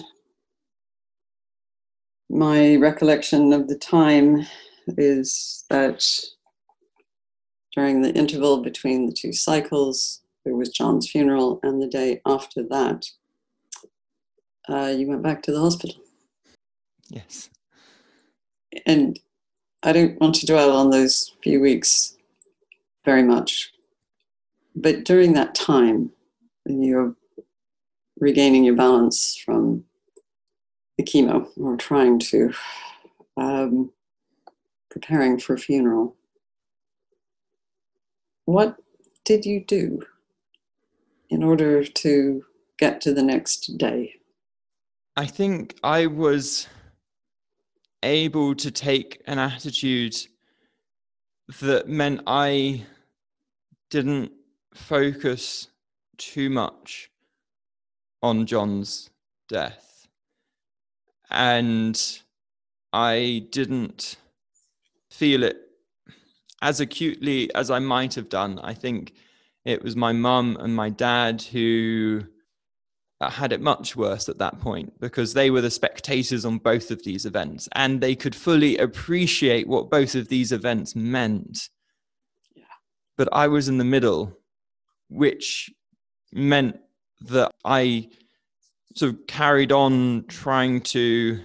C: My recollection of the time is that during the interval between the two cycles, there was John's funeral, and the day after that, uh, you went back to the hospital.
A: Yes.
C: And I don't want to dwell on those few weeks very much. But during that time, when you're regaining your balance from the chemo or trying to, um, preparing for a funeral, what did you do in order to get to the next day?
A: I think I was able to take an attitude that meant I didn't focus too much on John's death. And I didn't feel it as acutely as I might have done. I think it was my mum and my dad who had it much worse at that point because they were the spectators on both of these events and they could fully appreciate what both of these events meant. Yeah. But I was in the middle, which meant that I sort of carried on trying to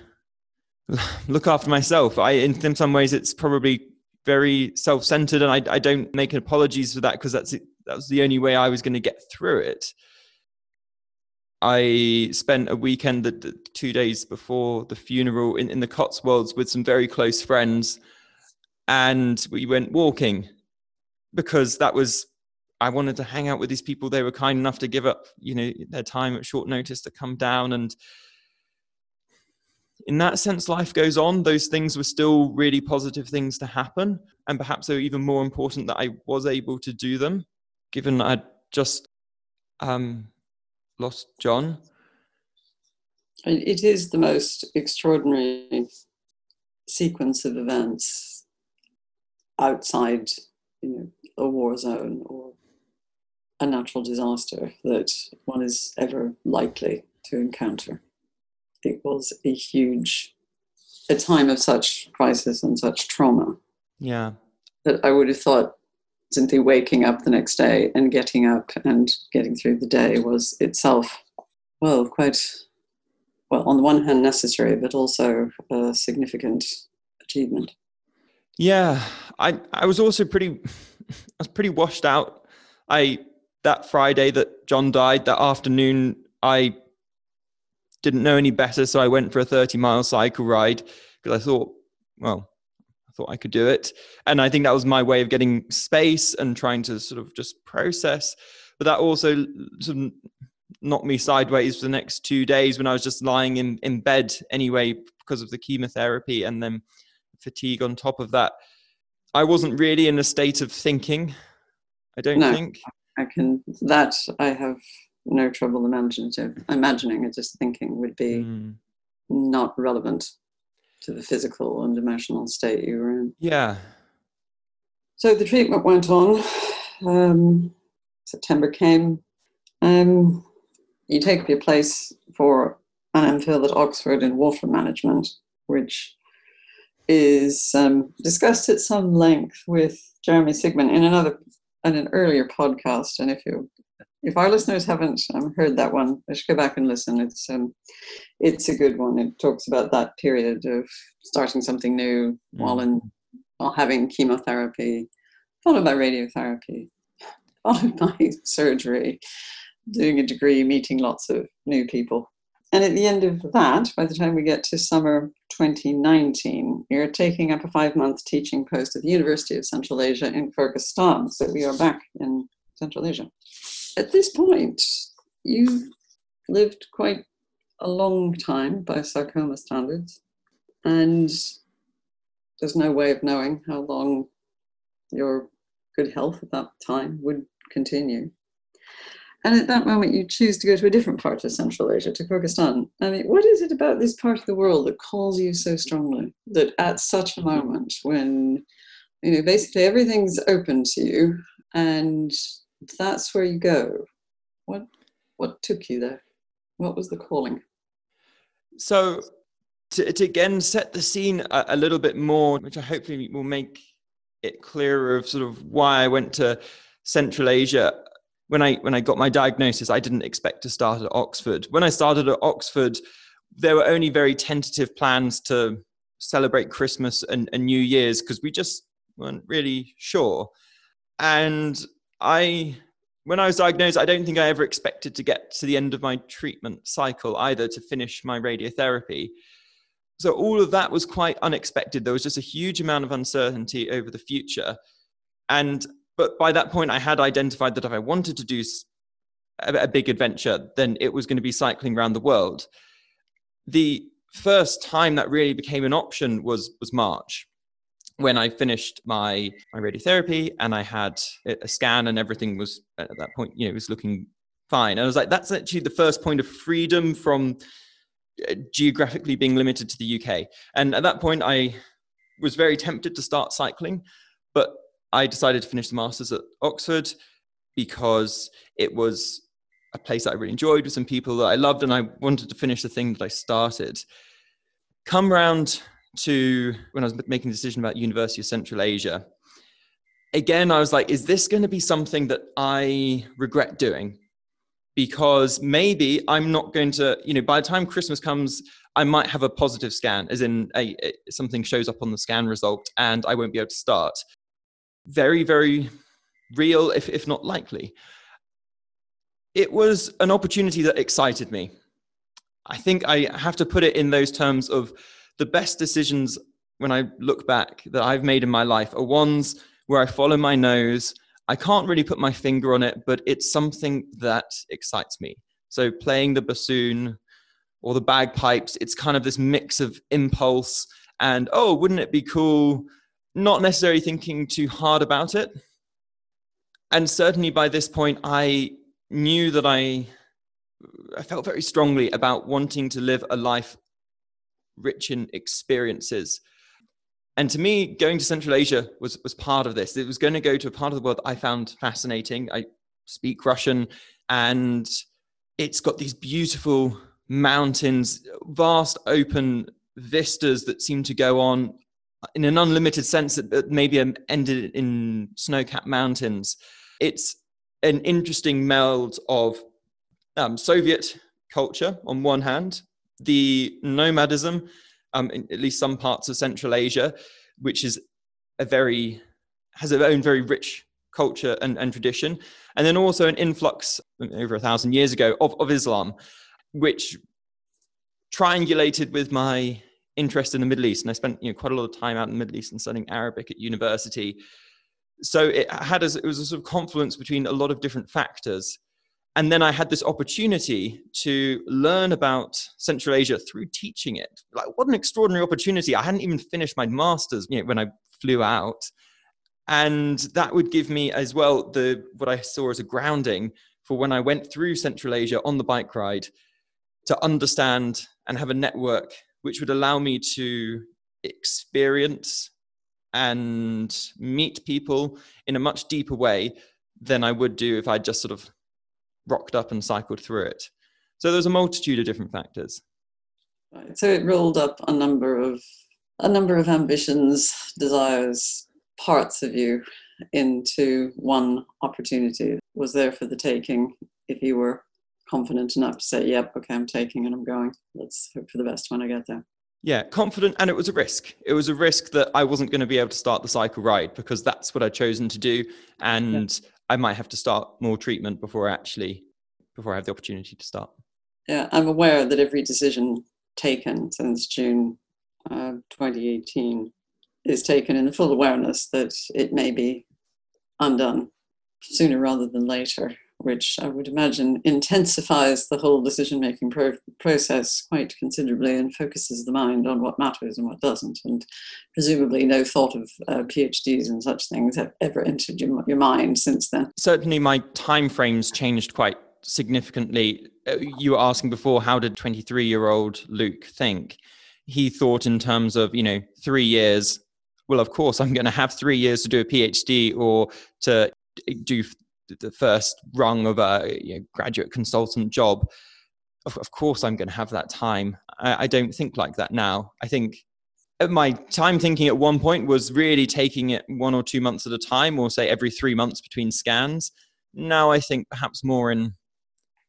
A: look after myself. I, in some ways, it's probably very self-centered, and I, I don't make apologies for that because that's that was the only way I was going to get through it. I spent a weekend, the, two days before the funeral, in, in the Cotswolds with some very close friends, and we went walking because that was I wanted to hang out with these people. They were kind enough to give up, you know, their time at short notice to come down. And in that sense, life goes on. Those things were still really positive things to happen. And perhaps they were even more important that I was able to do them, given I'd just um, lost John.
C: It is the most extraordinary sequence of events outside you know, a war zone or a natural disaster that one is ever likely to encounter. It was a huge, a time of such crisis and such trauma.
A: Yeah.
C: That I would have thought simply waking up the next day and getting up and getting through the day was itself, well, quite, well, on the one hand necessary, but also a significant achievement.
A: Yeah, I I was also pretty, I was pretty washed out. I that Friday that John died, that afternoon, I didn't know any better, so I went for a 30 mile cycle ride because I thought, well, thought I could do it. And I think that was my way of getting space and trying to sort of just process. But that also sort of knocked me sideways for the next two days when I was just lying in, in bed anyway because of the chemotherapy and then fatigue on top of that. I wasn't really in a state of thinking, I don't no. think.
C: I can that I have no trouble imaginative imagining it just thinking would be mm. not relevant to the physical and emotional state you were in.
A: Yeah.
C: So the treatment went on. Um, September came. Um, you take up your place for an MPhil at Oxford in water management, which is um, discussed at some length with Jeremy Sigmund in another in an earlier podcast, and if you if our listeners haven't um, heard that one, they should go back and listen. It's um, it's a good one. It talks about that period of starting something new mm. while in while having chemotherapy, followed by radiotherapy, followed by surgery, doing a degree, meeting lots of new people. And at the end of that, by the time we get to summer 2019, you're taking up a five month teaching post at the University of Central Asia in Kyrgyzstan. So we are back in Central Asia. At this point, you've lived quite a long time by sarcoma standards, and there's no way of knowing how long your good health at that time would continue. And at that moment, you choose to go to a different part of Central Asia, to Kyrgyzstan. I mean, what is it about this part of the world that calls you so strongly that at such a moment when, you know, basically everything's open to you and that's where you go? What, what took you there? What was the calling?
A: So, to, to again set the scene a, a little bit more, which I hopefully will make it clearer of sort of why I went to Central Asia when I when I got my diagnosis, I didn't expect to start at Oxford. When I started at Oxford, there were only very tentative plans to celebrate Christmas and, and New Year's because we just weren't really sure. And I, when I was diagnosed, I don't think I ever expected to get to the end of my treatment cycle either to finish my radiotherapy. So all of that was quite unexpected. There was just a huge amount of uncertainty over the future. And but by that point, I had identified that if I wanted to do a, a big adventure, then it was going to be cycling around the world. The first time that really became an option was was March when I finished my my radiotherapy and I had a scan and everything was at that point you know it was looking fine. And I was like, that's actually the first point of freedom from uh, geographically being limited to the UK. And at that point, I was very tempted to start cycling, but I decided to finish the masters at Oxford because it was a place that I really enjoyed with some people that I loved, and I wanted to finish the thing that I started. Come round to when I was making the decision about University of Central Asia. Again, I was like, is this going to be something that I regret doing? Because maybe I'm not going to, you know, by the time Christmas comes, I might have a positive scan, as in a, a, something shows up on the scan result, and I won't be able to start very, very real, if, if not likely. It was an opportunity that excited me. I think I have to put it in those terms of the best decisions when I look back that I've made in my life are ones where I follow my nose. I can't really put my finger on it, but it's something that excites me. So playing the bassoon or the bagpipes, it's kind of this mix of impulse and, oh, wouldn't it be cool not necessarily thinking too hard about it. And certainly by this point, I knew that I, I felt very strongly about wanting to live a life rich in experiences. And to me, going to Central Asia was, was part of this. It was going to go to a part of the world that I found fascinating. I speak Russian, and it's got these beautiful mountains, vast open vistas that seem to go on in an unlimited sense that maybe ended in snow-capped mountains. It's an interesting meld of um, Soviet culture on one hand, the nomadism, um, in at least some parts of Central Asia, which is a very has its own very rich culture and, and tradition, and then also an influx over a thousand years ago of, of Islam, which triangulated with my interest in the Middle East, and I spent you know quite a lot of time out in the Middle East and studying Arabic at university. So it had a, it was a sort of confluence between a lot of different factors, and then I had this opportunity to learn about Central Asia through teaching it. Like what an extraordinary opportunity! I hadn't even finished my masters you know, when I flew out, and that would give me as well the what I saw as a grounding for when I went through Central Asia on the bike ride to understand and have a network which would allow me to experience and meet people in a much deeper way than I would do if I just sort of rocked up and cycled through it. So there's a multitude of different factors.
C: Right. So it rolled up a number of a number of ambitions, desires, parts of you into one opportunity. Was there for the taking if you were confident enough to say, yep, okay, I'm taking and I'm going. Let's hope for the best when I get there.
A: Yeah, confident. And it was a risk. It was a risk that I wasn't going to be able to start the cycle ride because that's what I'd chosen to do. And yeah. I might have to start more treatment before I actually, before I have the opportunity to start.
C: Yeah, I'm aware that every decision taken since June uh, 2018 is taken in the full awareness that it may be undone sooner rather than later which I would imagine intensifies the whole decision making pro- process quite considerably and focuses the mind on what matters and what doesn't. And presumably, no thought of uh, PhDs and such things have ever entered your, your mind since then.
A: Certainly, my time frames changed quite significantly. Uh, you were asking before, how did 23 year old Luke think? He thought in terms of, you know, three years. Well, of course, I'm going to have three years to do a PhD or to do the first rung of a you know, graduate consultant job, of, of course I'm going to have that time. I, I don't think like that now. I think my time thinking at one point was really taking it one or two months at a time, or say every three months between scans. Now I think perhaps more in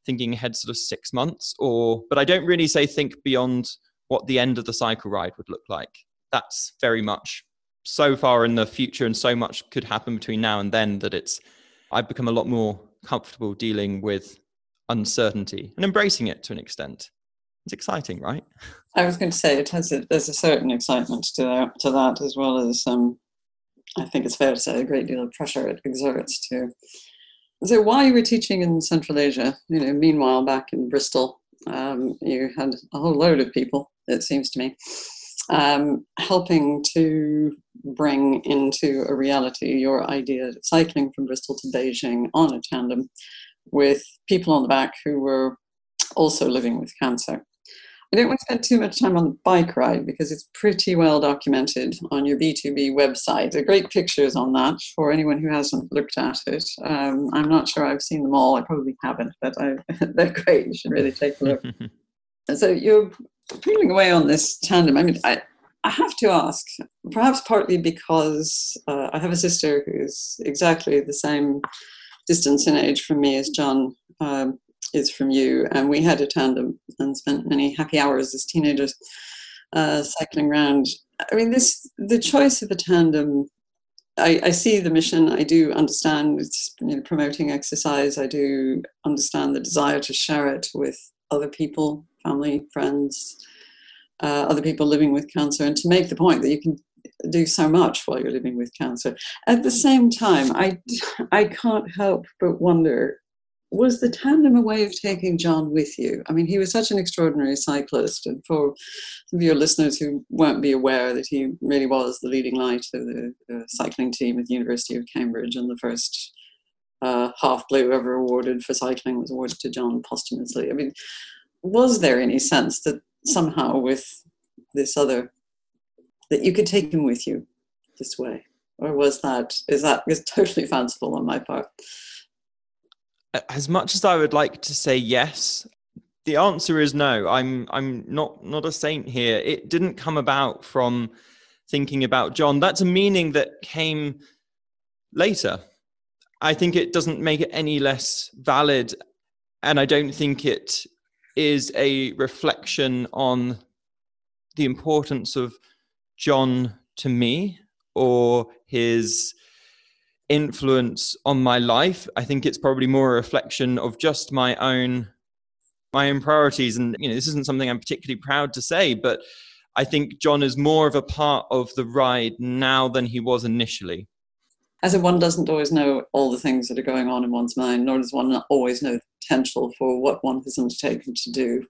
A: thinking ahead, sort of six months, or but I don't really say think beyond what the end of the cycle ride would look like. That's very much so far in the future, and so much could happen between now and then that it's I've become a lot more comfortable dealing with uncertainty and embracing it to an extent. It's exciting, right?
C: I was going to say it has a, there's a certain excitement to that, to that as well as um, I think it's fair to say a great deal of pressure it exerts too. So while you were teaching in Central Asia, you know, meanwhile back in Bristol, um, you had a whole load of people. It seems to me um, helping to bring into a reality your idea of cycling from Bristol to Beijing on a tandem with people on the back who were also living with cancer. I don't want to spend too much time on the bike ride because it's pretty well documented on your B2B website. There are great pictures on that for anyone who hasn't looked at it. Um, I'm not sure I've seen them all. I probably haven't, but I, they're great. You should really take a look. so you're peeling away on this tandem, I mean, I, I have to ask, perhaps partly because uh, I have a sister who's exactly the same distance in age from me as John um, is from you, and we had a tandem and spent many happy hours as teenagers uh, cycling around. I mean, this the choice of a tandem. I, I see the mission. I do understand it's you know, promoting exercise. I do understand the desire to share it with other people family, friends, uh, other people living with cancer, and to make the point that you can do so much while you're living with cancer. At the same time, I, I can't help but wonder was the tandem a way of taking John with you? I mean, he was such an extraordinary cyclist, and for some of your listeners who won't be aware that he really was the leading light of the, cycling team at the University of Cambridge, and the first uh, half blue ever awarded for cycling was awarded to John posthumously. I mean, was there any sense that somehow with this other that you could take him with you this way? Or was that, is that is totally fanciful on my part?
A: As much as I would like to say yes, the answer is no. I'm I'm not not a saint here. It didn't come about from thinking about John. That's a meaning that came later. I think it doesn't make it any less valid, and I don't think it is a reflection on the importance of John to me or his influence on my life. I think it's probably more a reflection of just my own my own priorities. And you know, this isn't something I'm particularly proud to say, but I think John is more of a part of the ride now than he was initially.
C: As if one doesn't always know all the things that are going on in one's mind, nor does one always know the potential for what one has undertaken to do.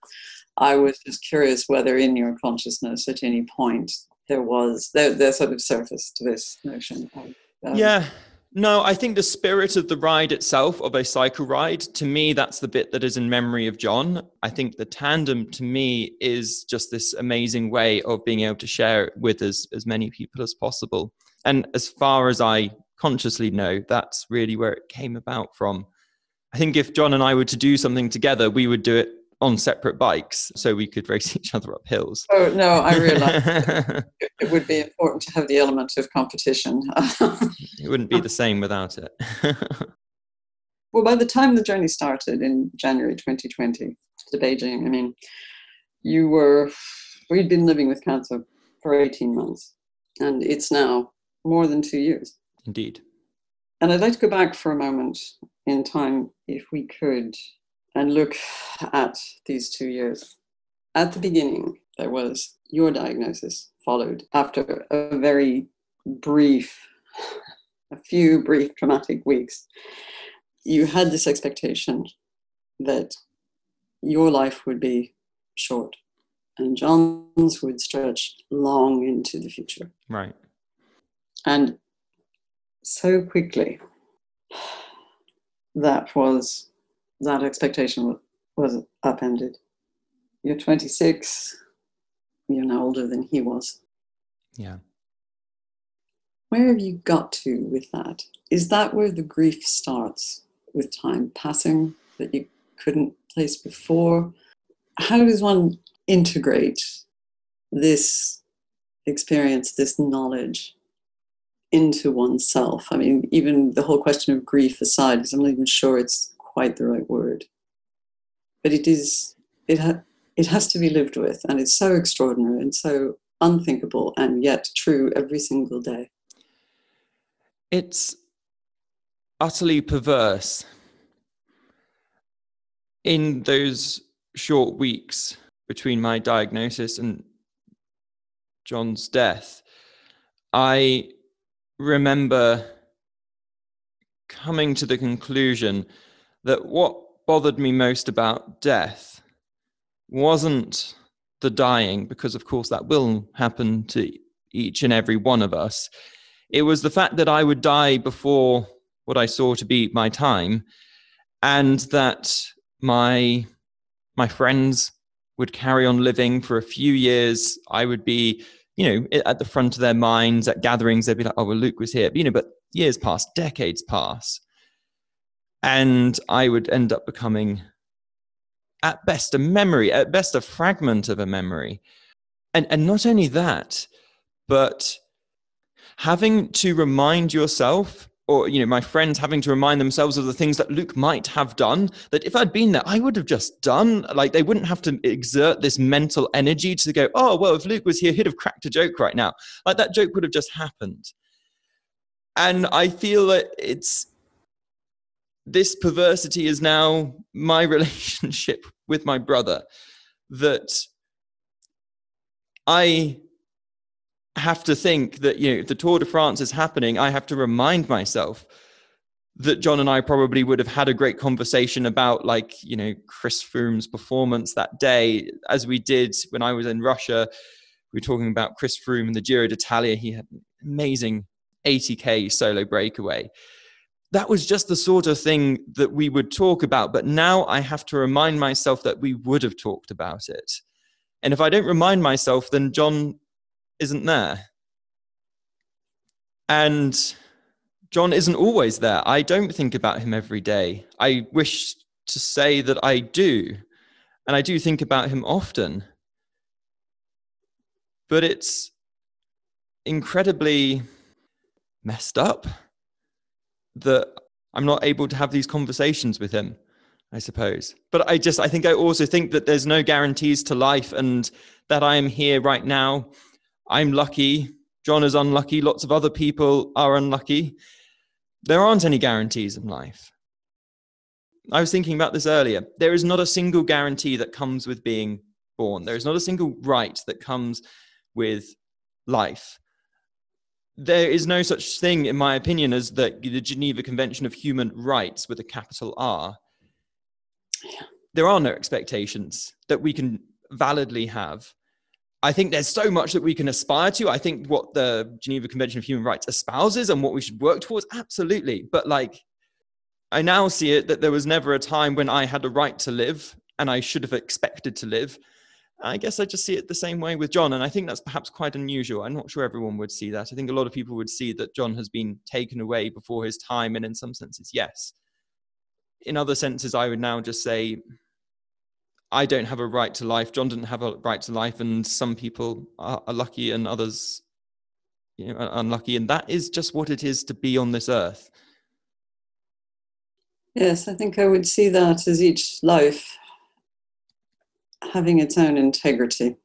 C: I was just curious whether in your consciousness at any point there was there, there sort of surface to this notion of
A: um, yeah no, I think the spirit of the ride itself, of a cycle ride, to me, that's the bit that is in memory of John. I think the tandem to me is just this amazing way of being able to share it with as, as many people as possible. And as far as I consciously know, that's really where it came about from. I think if John and I were to do something together, we would do it on separate bikes so we could race each other up hills.
C: Oh, no, I realize it would be important to have the element of competition.
A: it wouldn't be the same without it.
C: well, by the time the journey started in January 2020 to Beijing, I mean, you were, we'd been living with cancer for 18 months, and it's now more than two years.
A: Indeed.
C: And I'd like to go back for a moment in time, if we could, and look at these two years. At the beginning, there was your diagnosis, followed after a very brief, a few brief traumatic weeks. You had this expectation that your life would be short and John's would stretch long into the future.
A: Right.
C: And so quickly, that was that expectation was upended. You're 26, you're now older than he was.
A: Yeah.
C: Where have you got to with that? Is that where the grief starts with time passing that you couldn't place before? How does one integrate this experience, this knowledge into oneself? I mean, even the whole question of grief aside, because I'm not even sure it's quite the right word. But it is, it, ha- it has to be lived with, and it's so extraordinary and so unthinkable and yet true every single day.
A: It's utterly perverse. In those short weeks between my diagnosis and John's death, I remember coming to the conclusion that what bothered me most about death wasn't the dying, because of course that will happen to each and every one of us. It was the fact that I would die before what I saw to be my time, and that my my friends would carry on living for a few years. I would be, you know, at the front of their minds at gatherings. They'd be like, "Oh, well, Luke was here," but, you know. But years pass, decades pass, and I would end up becoming, at best, a memory, at best, a fragment of a memory. And, and not only that, but having to remind yourself or you know my friends having to remind themselves of the things that luke might have done that if i'd been there i would have just done like they wouldn't have to exert this mental energy to go oh well if luke was here he'd have cracked a joke right now. Like that joke would have just happened. And i feel that it's this perversity is now my relationship with my brother that I have to think that you know the Tour de France is happening, I have to remind myself that John and I probably would have had a great conversation about like you know Chris Froome's performance that day, as we did when I was in Russia. We were talking about Chris Froome and the Giro d'Italia. He had an amazing 80k solo breakaway, that was just the sort of thing that we would talk about. But now I have to remind myself that we would have talked about it. And if I don't remind myself, then John isn't there. And John isn't always there. I don't think about him every day. I wish to say that I do. And I do think about him often. But it's incredibly messed up that I'm not able to have these conversations with him, I suppose. But I just, I think I also think that there's no guarantees to life and that I am here right now. I'm lucky. John is unlucky. Lots of other people are unlucky. There aren't any guarantees in life. I was thinking about this earlier. There is not a single guarantee that comes with being born. There is not a single right that comes with life. There is no such thing, in my opinion, as the, the Geneva Convention of Human Rights with a capital R. There are no expectations that we can validly have. I think there's so much that we can aspire to. I think what the Geneva Convention of Human Rights espouses and what we should work towards, absolutely. But like, I now see it that there was never a time when I had a right to live and I should have expected to live. I guess I just see it the same way with John. And I think that's perhaps quite unusual. I'm not sure everyone would see that. I think a lot of people would see that John has been taken away before his time. And in some senses, yes. In other senses, I would now just say, I don't have a right to life. John didn't have a right to life. And some people are, are lucky and others you know, unlucky. And that is just what it is to be on this earth.
C: Yes, I think I would see that as each life having its own integrity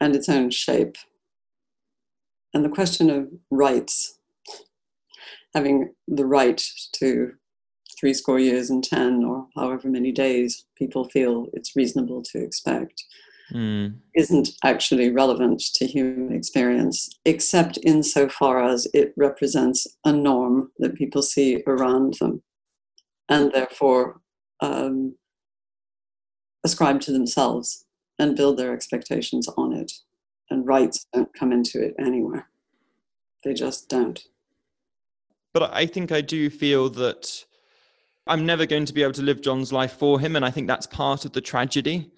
C: and its own shape. And the question of rights, having the right to three score years and 10 or however many days people feel it's reasonable to expect, mm. isn't actually relevant to human experience, except insofar as it represents a norm that people see around them and therefore um, ascribe to themselves and build their expectations on it. And rights don't come into it anywhere, they just don't.
A: But I think I do feel that I'm never going to be able to live John's life for him. And I think that's part of the tragedy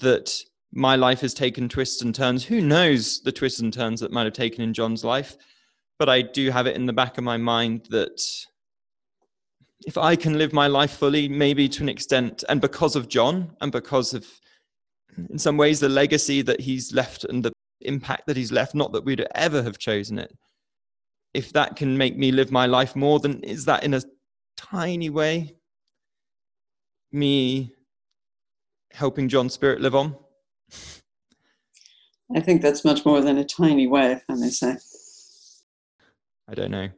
A: that my life has taken twists and turns. Who knows the twists and turns that might have taken in John's life? But I do have it in the back of my mind that if I can live my life fully, maybe to an extent, and because of John and because of, in some ways, the legacy that he's left and the impact that he's left, not that we'd ever have chosen it. If that can make me live my life more, then is that in a tiny way me helping John's spirit live on?
C: I think that's much more than a tiny way, if I may say.
A: I don't know.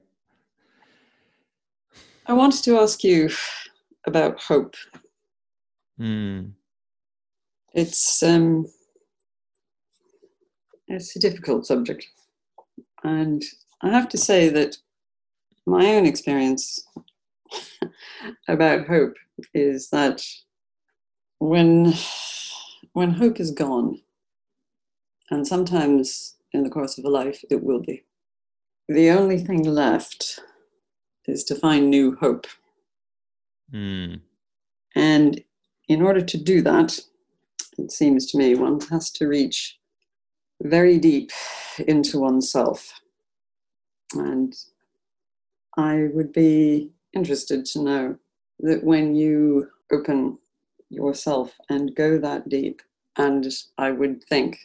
C: I wanted to ask you about hope.
A: Mm.
C: It's um, it's a difficult subject, and I have to say that my own experience about hope is that when when hope is gone, and sometimes in the course of a life it will be, the only thing left is to find new hope.
A: Mm.
C: And in order to do that, it seems to me one has to reach very deep into oneself. And I would be interested to know that when you open yourself and go that deep, and I would think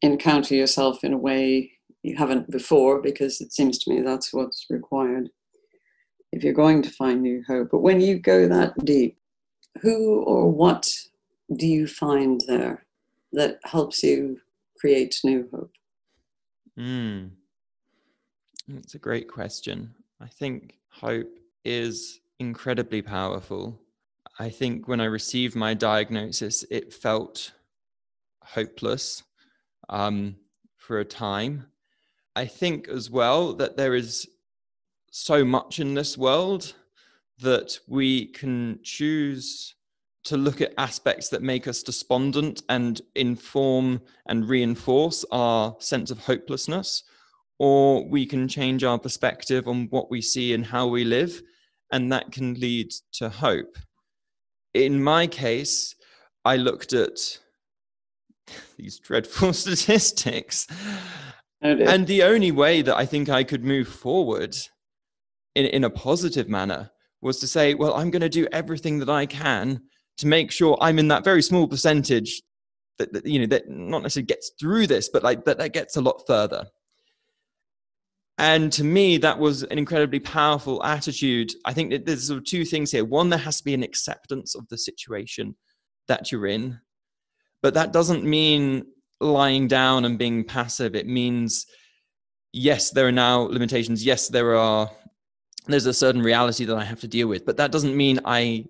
C: encounter yourself in a way you haven't before, because it seems to me that's what's required if you're going to find new hope. But when you go that deep, who or what do you find there that helps you create new hope?
A: Mm. That's a great question. I think hope is incredibly powerful. I think when I received my diagnosis, it felt hopeless um, for a time. I think as well that there is so much in this world that we can choose to look at aspects that make us despondent and inform and reinforce our sense of hopelessness, or we can change our perspective on what we see and how we live, and that can lead to hope. In my case, I looked at these dreadful statistics. And the only way that I think I could move forward in, in a positive manner was to say, well, I'm going to do everything that I can to make sure I'm in that very small percentage that, that you know that not necessarily gets through this, but like but that gets a lot further. And to me, that was an incredibly powerful attitude. I think that there's sort of two things here. One, there has to be an acceptance of the situation that you're in, but that doesn't mean lying down and being passive. It means, yes, there are now limitations. Yes, there are, there's a certain reality that I have to deal with, but that doesn't mean I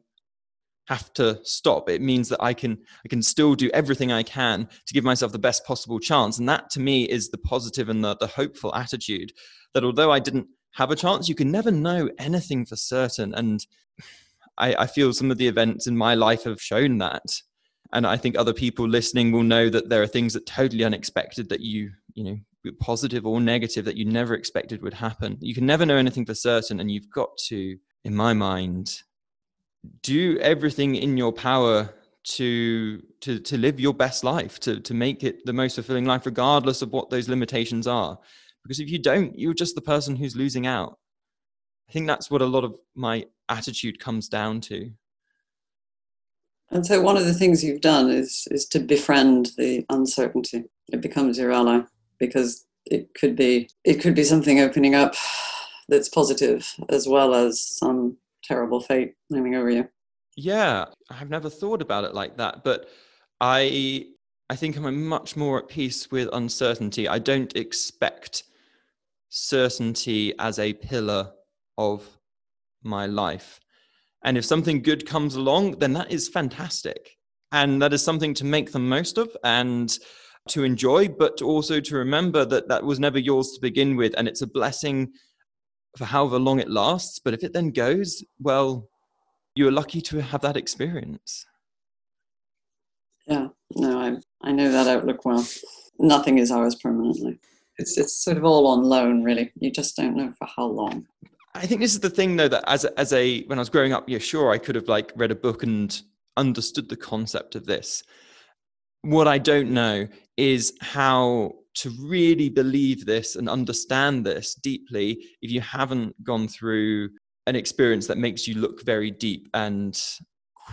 A: have to stop. It means that i can i can still do everything i can to give myself the best possible chance. And that to me is the positive and the, the hopeful attitude that although i didn't have a chance you can never know anything for certain. And I, I feel some of the events in my life have shown that. And i think other people listening will know that there are things that totally unexpected that you you know positive or negative that you never expected would happen. You can never know anything for certain and you've got to in my mind do everything in your power to to to live your best life to to make it the most fulfilling life regardless of what those limitations are. Because if you don't you're just the person who's losing out. I think that's what a lot of my attitude comes down to.
C: And so one of the things you've done is is to befriend the uncertainty. It becomes your ally because it could be it could be something opening up that's positive as well as some terrible fate looming over you.
A: Yeah, I've never thought about it like that, but I I think I'm much more at peace with uncertainty. I don't expect certainty as a pillar of my life. And if something good comes along, then that is fantastic. And that is something to make the most of and to enjoy, but also to remember that that was never yours to begin with. And it's a blessing for however long it lasts. But if it then goes, well, you're lucky to have that experience.
C: Yeah, no, I I know that outlook well. Nothing is ours permanently. It's it's sort of all on loan, really. You just don't know for how long.
A: I think this is the thing, though, that as a, as a when I was growing up, yeah, sure, I could have like read a book and understood the concept of this. What I don't know is how to really believe this and understand this deeply if you haven't gone through an experience that makes you look very deep and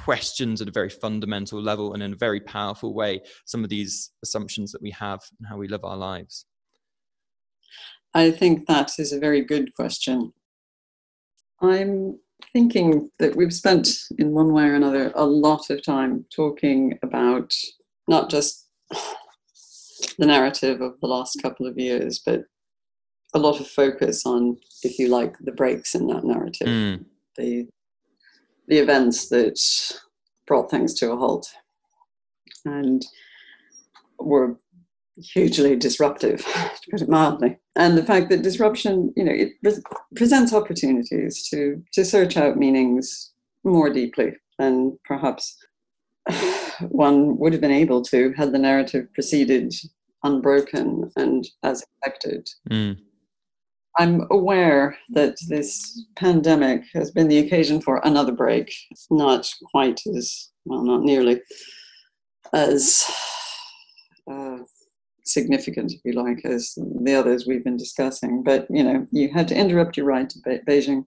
A: questions at a very fundamental level and in a very powerful way some of these assumptions that we have and how we live our lives?
C: I think that is a very good question. I'm thinking that we've spent, in one way or another, a lot of time talking about not just the narrative of the last couple of years, but a lot of focus on, if you like, the breaks in that narrative, mm. the the events that brought things to a halt, and were hugely disruptive, to put it mildly. And the fact that disruption, you know, it pre- presents opportunities to to search out meanings more deeply and perhaps one would have been able to had the narrative proceeded unbroken and as expected. Mm. I'm aware that this pandemic has been the occasion for another break, not quite as well, not nearly as uh, significant, if you like, as the others we've been discussing. But you know, you had to interrupt your ride to Be- Beijing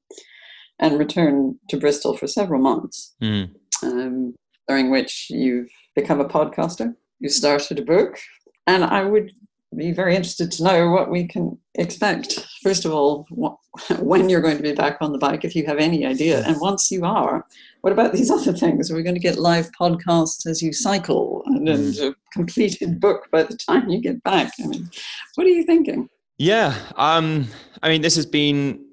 C: and return to Bristol for several months, mm. um, during which you've become a podcaster. You started a book, and I would be very interested to know what we can expect. First of all, when you're going to be back on the bike, if you have any idea. And once you are, what about these other things? Are we going to get live podcasts as you cycle and, and mm. a completed book by the time you get back? I mean, what are you thinking?
A: Yeah, um, I mean, this has been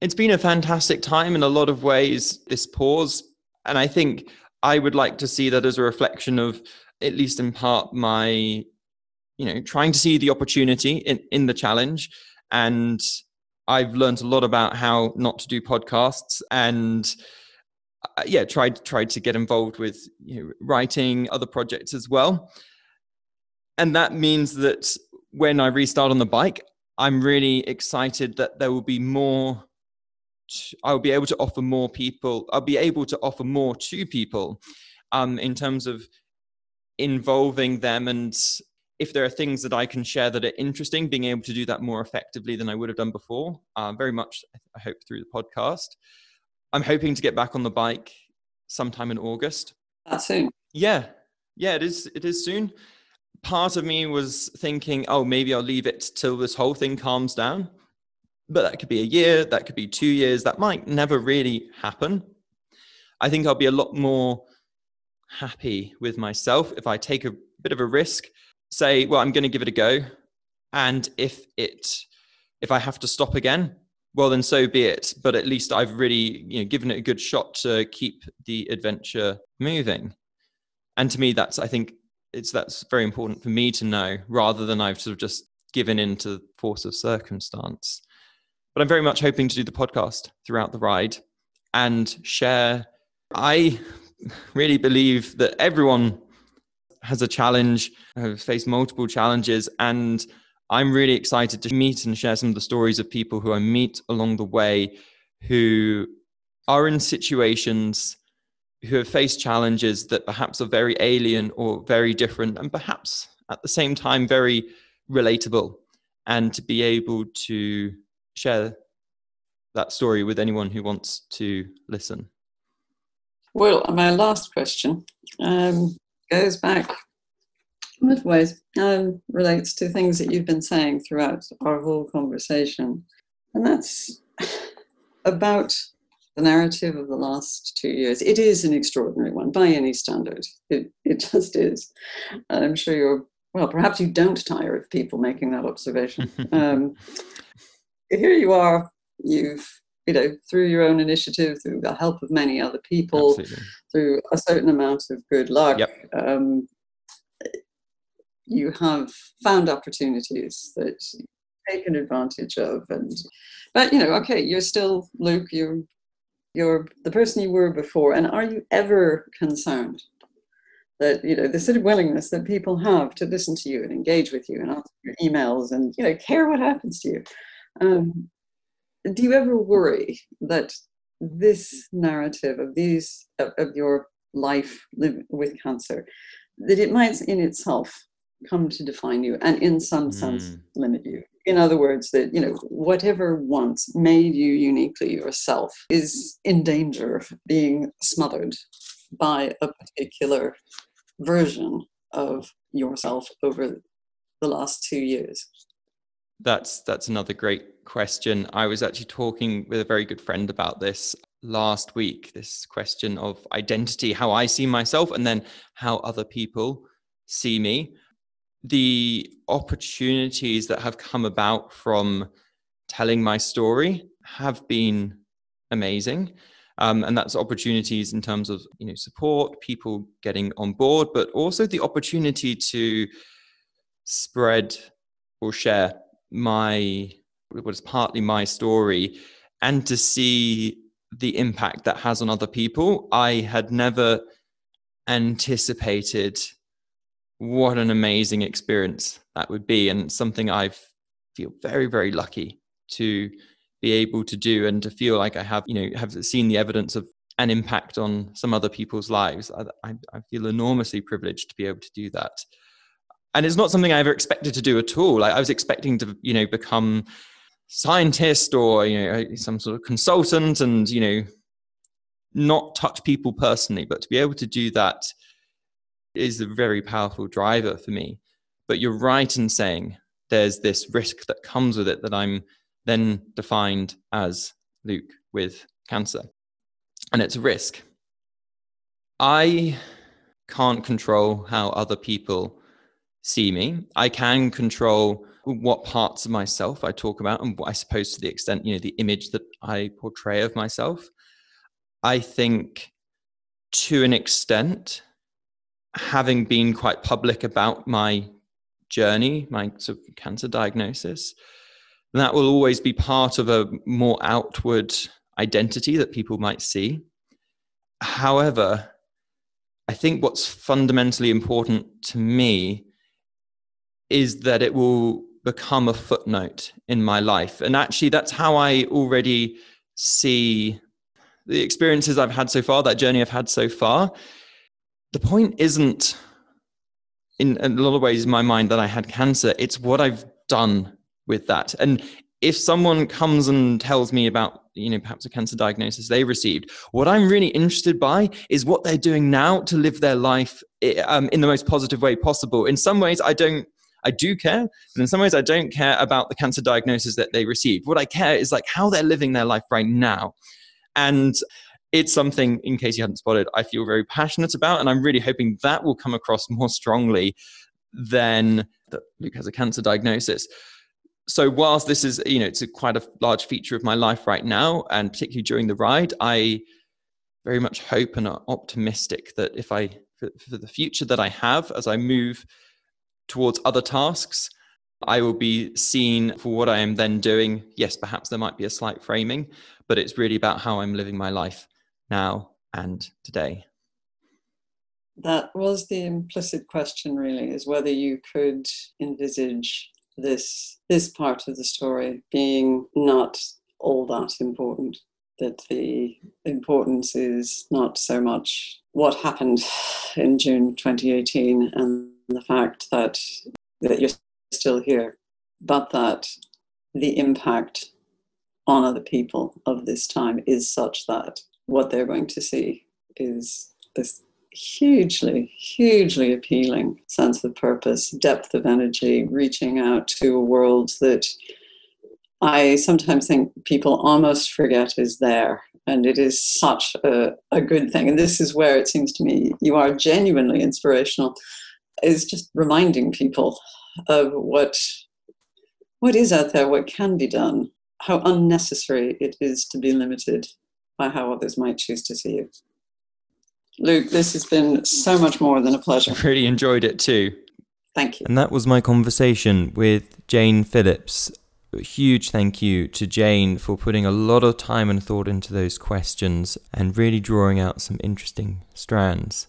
A: it's been a fantastic time in a lot of ways. This pause, and I think I would like to see that as a reflection of, at least in part, my you know trying to see the opportunity in, in the challenge. And i've learned a lot about how not to do podcasts and uh, yeah tried tried to get involved with you know, writing other projects as well. And that means that when i restart on the bike i'm really excited that there will be more i'll be able to offer more people i'll be able to offer more to people um, in terms of involving them and if there are things that I can share that are interesting, being able to do that more effectively than I would have done before, uh, very much, I hope, through the podcast. I'm hoping to get back on the bike sometime in August.
C: That soon?
A: Yeah, yeah, it is. It is soon. Part of me was thinking, oh, maybe I'll leave it till this whole thing calms down. But that could be a year, that could be two years, that might never really happen. I think I'll be a lot more happy with myself if I take a bit of a risk say, well, I'm going to give it a go. And if it, if I have to stop again, well, then so be it. But at least I've really, you know, given it a good shot to keep the adventure moving. And to me, that's, I think it's, that's very important for me to know rather than I've sort of just given in to the force of circumstance. But I'm very much hoping to do the podcast throughout the ride and share. I really believe that everyone has a challenge, have faced multiple challenges, and I'm really excited to meet and share some of the stories of people who I meet along the way who are in situations who have faced challenges that perhaps are very alien or very different, and perhaps at the same time very relatable. And to be able to share that story with anyone who wants to listen.
C: Well, my last question um, goes back in ways um, relates to things that you've been saying throughout our whole conversation. And that's about the narrative of the last two years. It is an extraordinary one by any standard. It, it just is. And I'm sure you're, well, perhaps you don't tire of people making that observation. um, here you are, you've you know, through your own initiative, through the help of many other people, Absolutely. through a certain amount of good luck, yep. um, you have found opportunities that you've taken advantage of. And but you know, okay, you're still Luke. You're you're the person you were before. And are you ever concerned that you know the sort of willingness that people have to listen to you and engage with you and answer your emails and you know care what happens to you? Um, do you ever worry that this narrative of these of, of your life with cancer that it might in itself come to define you and in some sense mm. limit you in other words that you know whatever once made you uniquely yourself is in danger of being smothered by a particular version of yourself over the last two years
A: that's that's another great question. I was actually talking with a very good friend about this last week. This question of identity, how I see myself, and then how other people see me. The opportunities that have come about from telling my story have been amazing. Um, and that's opportunities in terms of you know support, people getting on board, but also the opportunity to spread or share my what is partly my story and to see the impact that has on other people i had never anticipated what an amazing experience that would be and something i feel very very lucky to be able to do and to feel like i have you know have seen the evidence of an impact on some other people's lives. I, I, feel enormously privileged to be able to do that and it's not something I ever expected to do at all. Like I was expecting to, you know, become scientist or you know some sort of consultant, and you know, not touch people personally. But to be able to do that is a very powerful driver for me. But you're right in saying there's this risk that comes with it that I'm then defined as Luke with cancer, and it's a risk. I can't control how other people see me. I can control what parts of myself I talk about, and I suppose to the extent, you know, the image that I portray of myself. I think to an extent, having been quite public about my journey, my sort of cancer diagnosis, that will always be part of a more outward identity that people might see. However, I think what's fundamentally important to me is that it will become a footnote in my life. And actually, that's how I already see the experiences I've had so far, that journey I've had so far. The point isn't in a lot of ways in my mind that I had cancer. It's what I've done with that. And if someone comes and tells me about you know perhaps a cancer diagnosis they received what i'm really interested by is what they're doing now to live their life eh, um, in the most positive way possible in some ways i don't i do care but in some ways i don't care about the cancer diagnosis that they received what i care is like how they're living their life right now. And it's something in case you hadn't spotted i feel very passionate about and i'm really hoping that will come across more strongly than that luke has a cancer diagnosis. So whilst this is you know it's a quite a large feature of my life right now and particularly during the ride i very much hope and are optimistic that if i for, for, the future that i have as i move towards other tasks i will be seen for what i am then doing. Yes perhaps there might be a slight framing but it's really about how i'm living my life now and today.
C: That was the implicit question really is whether you could envisage this this part of the story being not all that important that the importance is not so much what happened in June 2018 and the fact that that you're still here but that the impact on other people of this time is such that what they're going to see is this hugely, hugely appealing sense of purpose, depth of energy, reaching out to a world that I sometimes think people almost forget is there. And it is such a, a good thing. And this is where it seems to me you are genuinely inspirational, is just reminding people of what what is out there, what can be done, how unnecessary it is to be limited by how others might choose to see you. Luke, this has been so much more than a pleasure.
A: I really enjoyed it too.
C: Thank you.
A: And that was my conversation with Jane Phillips. A huge thank you to Jane for putting a lot of time and thought into those questions and really drawing out some interesting strands.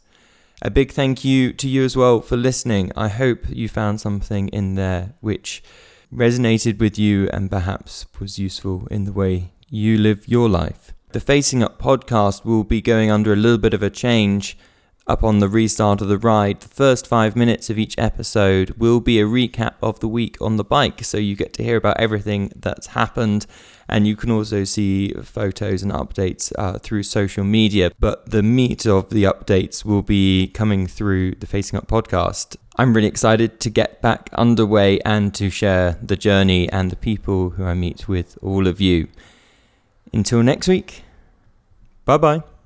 A: A big thank you to you as well for listening. I hope you found something in there which resonated with you and perhaps was useful in the way you live your life. The Facing Up podcast will be going under a little bit of a change upon the restart of the ride. The first five minutes of each episode will be a recap of the week on the bike, so you get to hear about everything that's happened. And you can also see photos and updates uh, through social media. But the meat of the updates will be coming through the Facing Up podcast. I'm really excited to get back underway and to share the journey and the people who I meet with all of you. Until next week, Bye bye.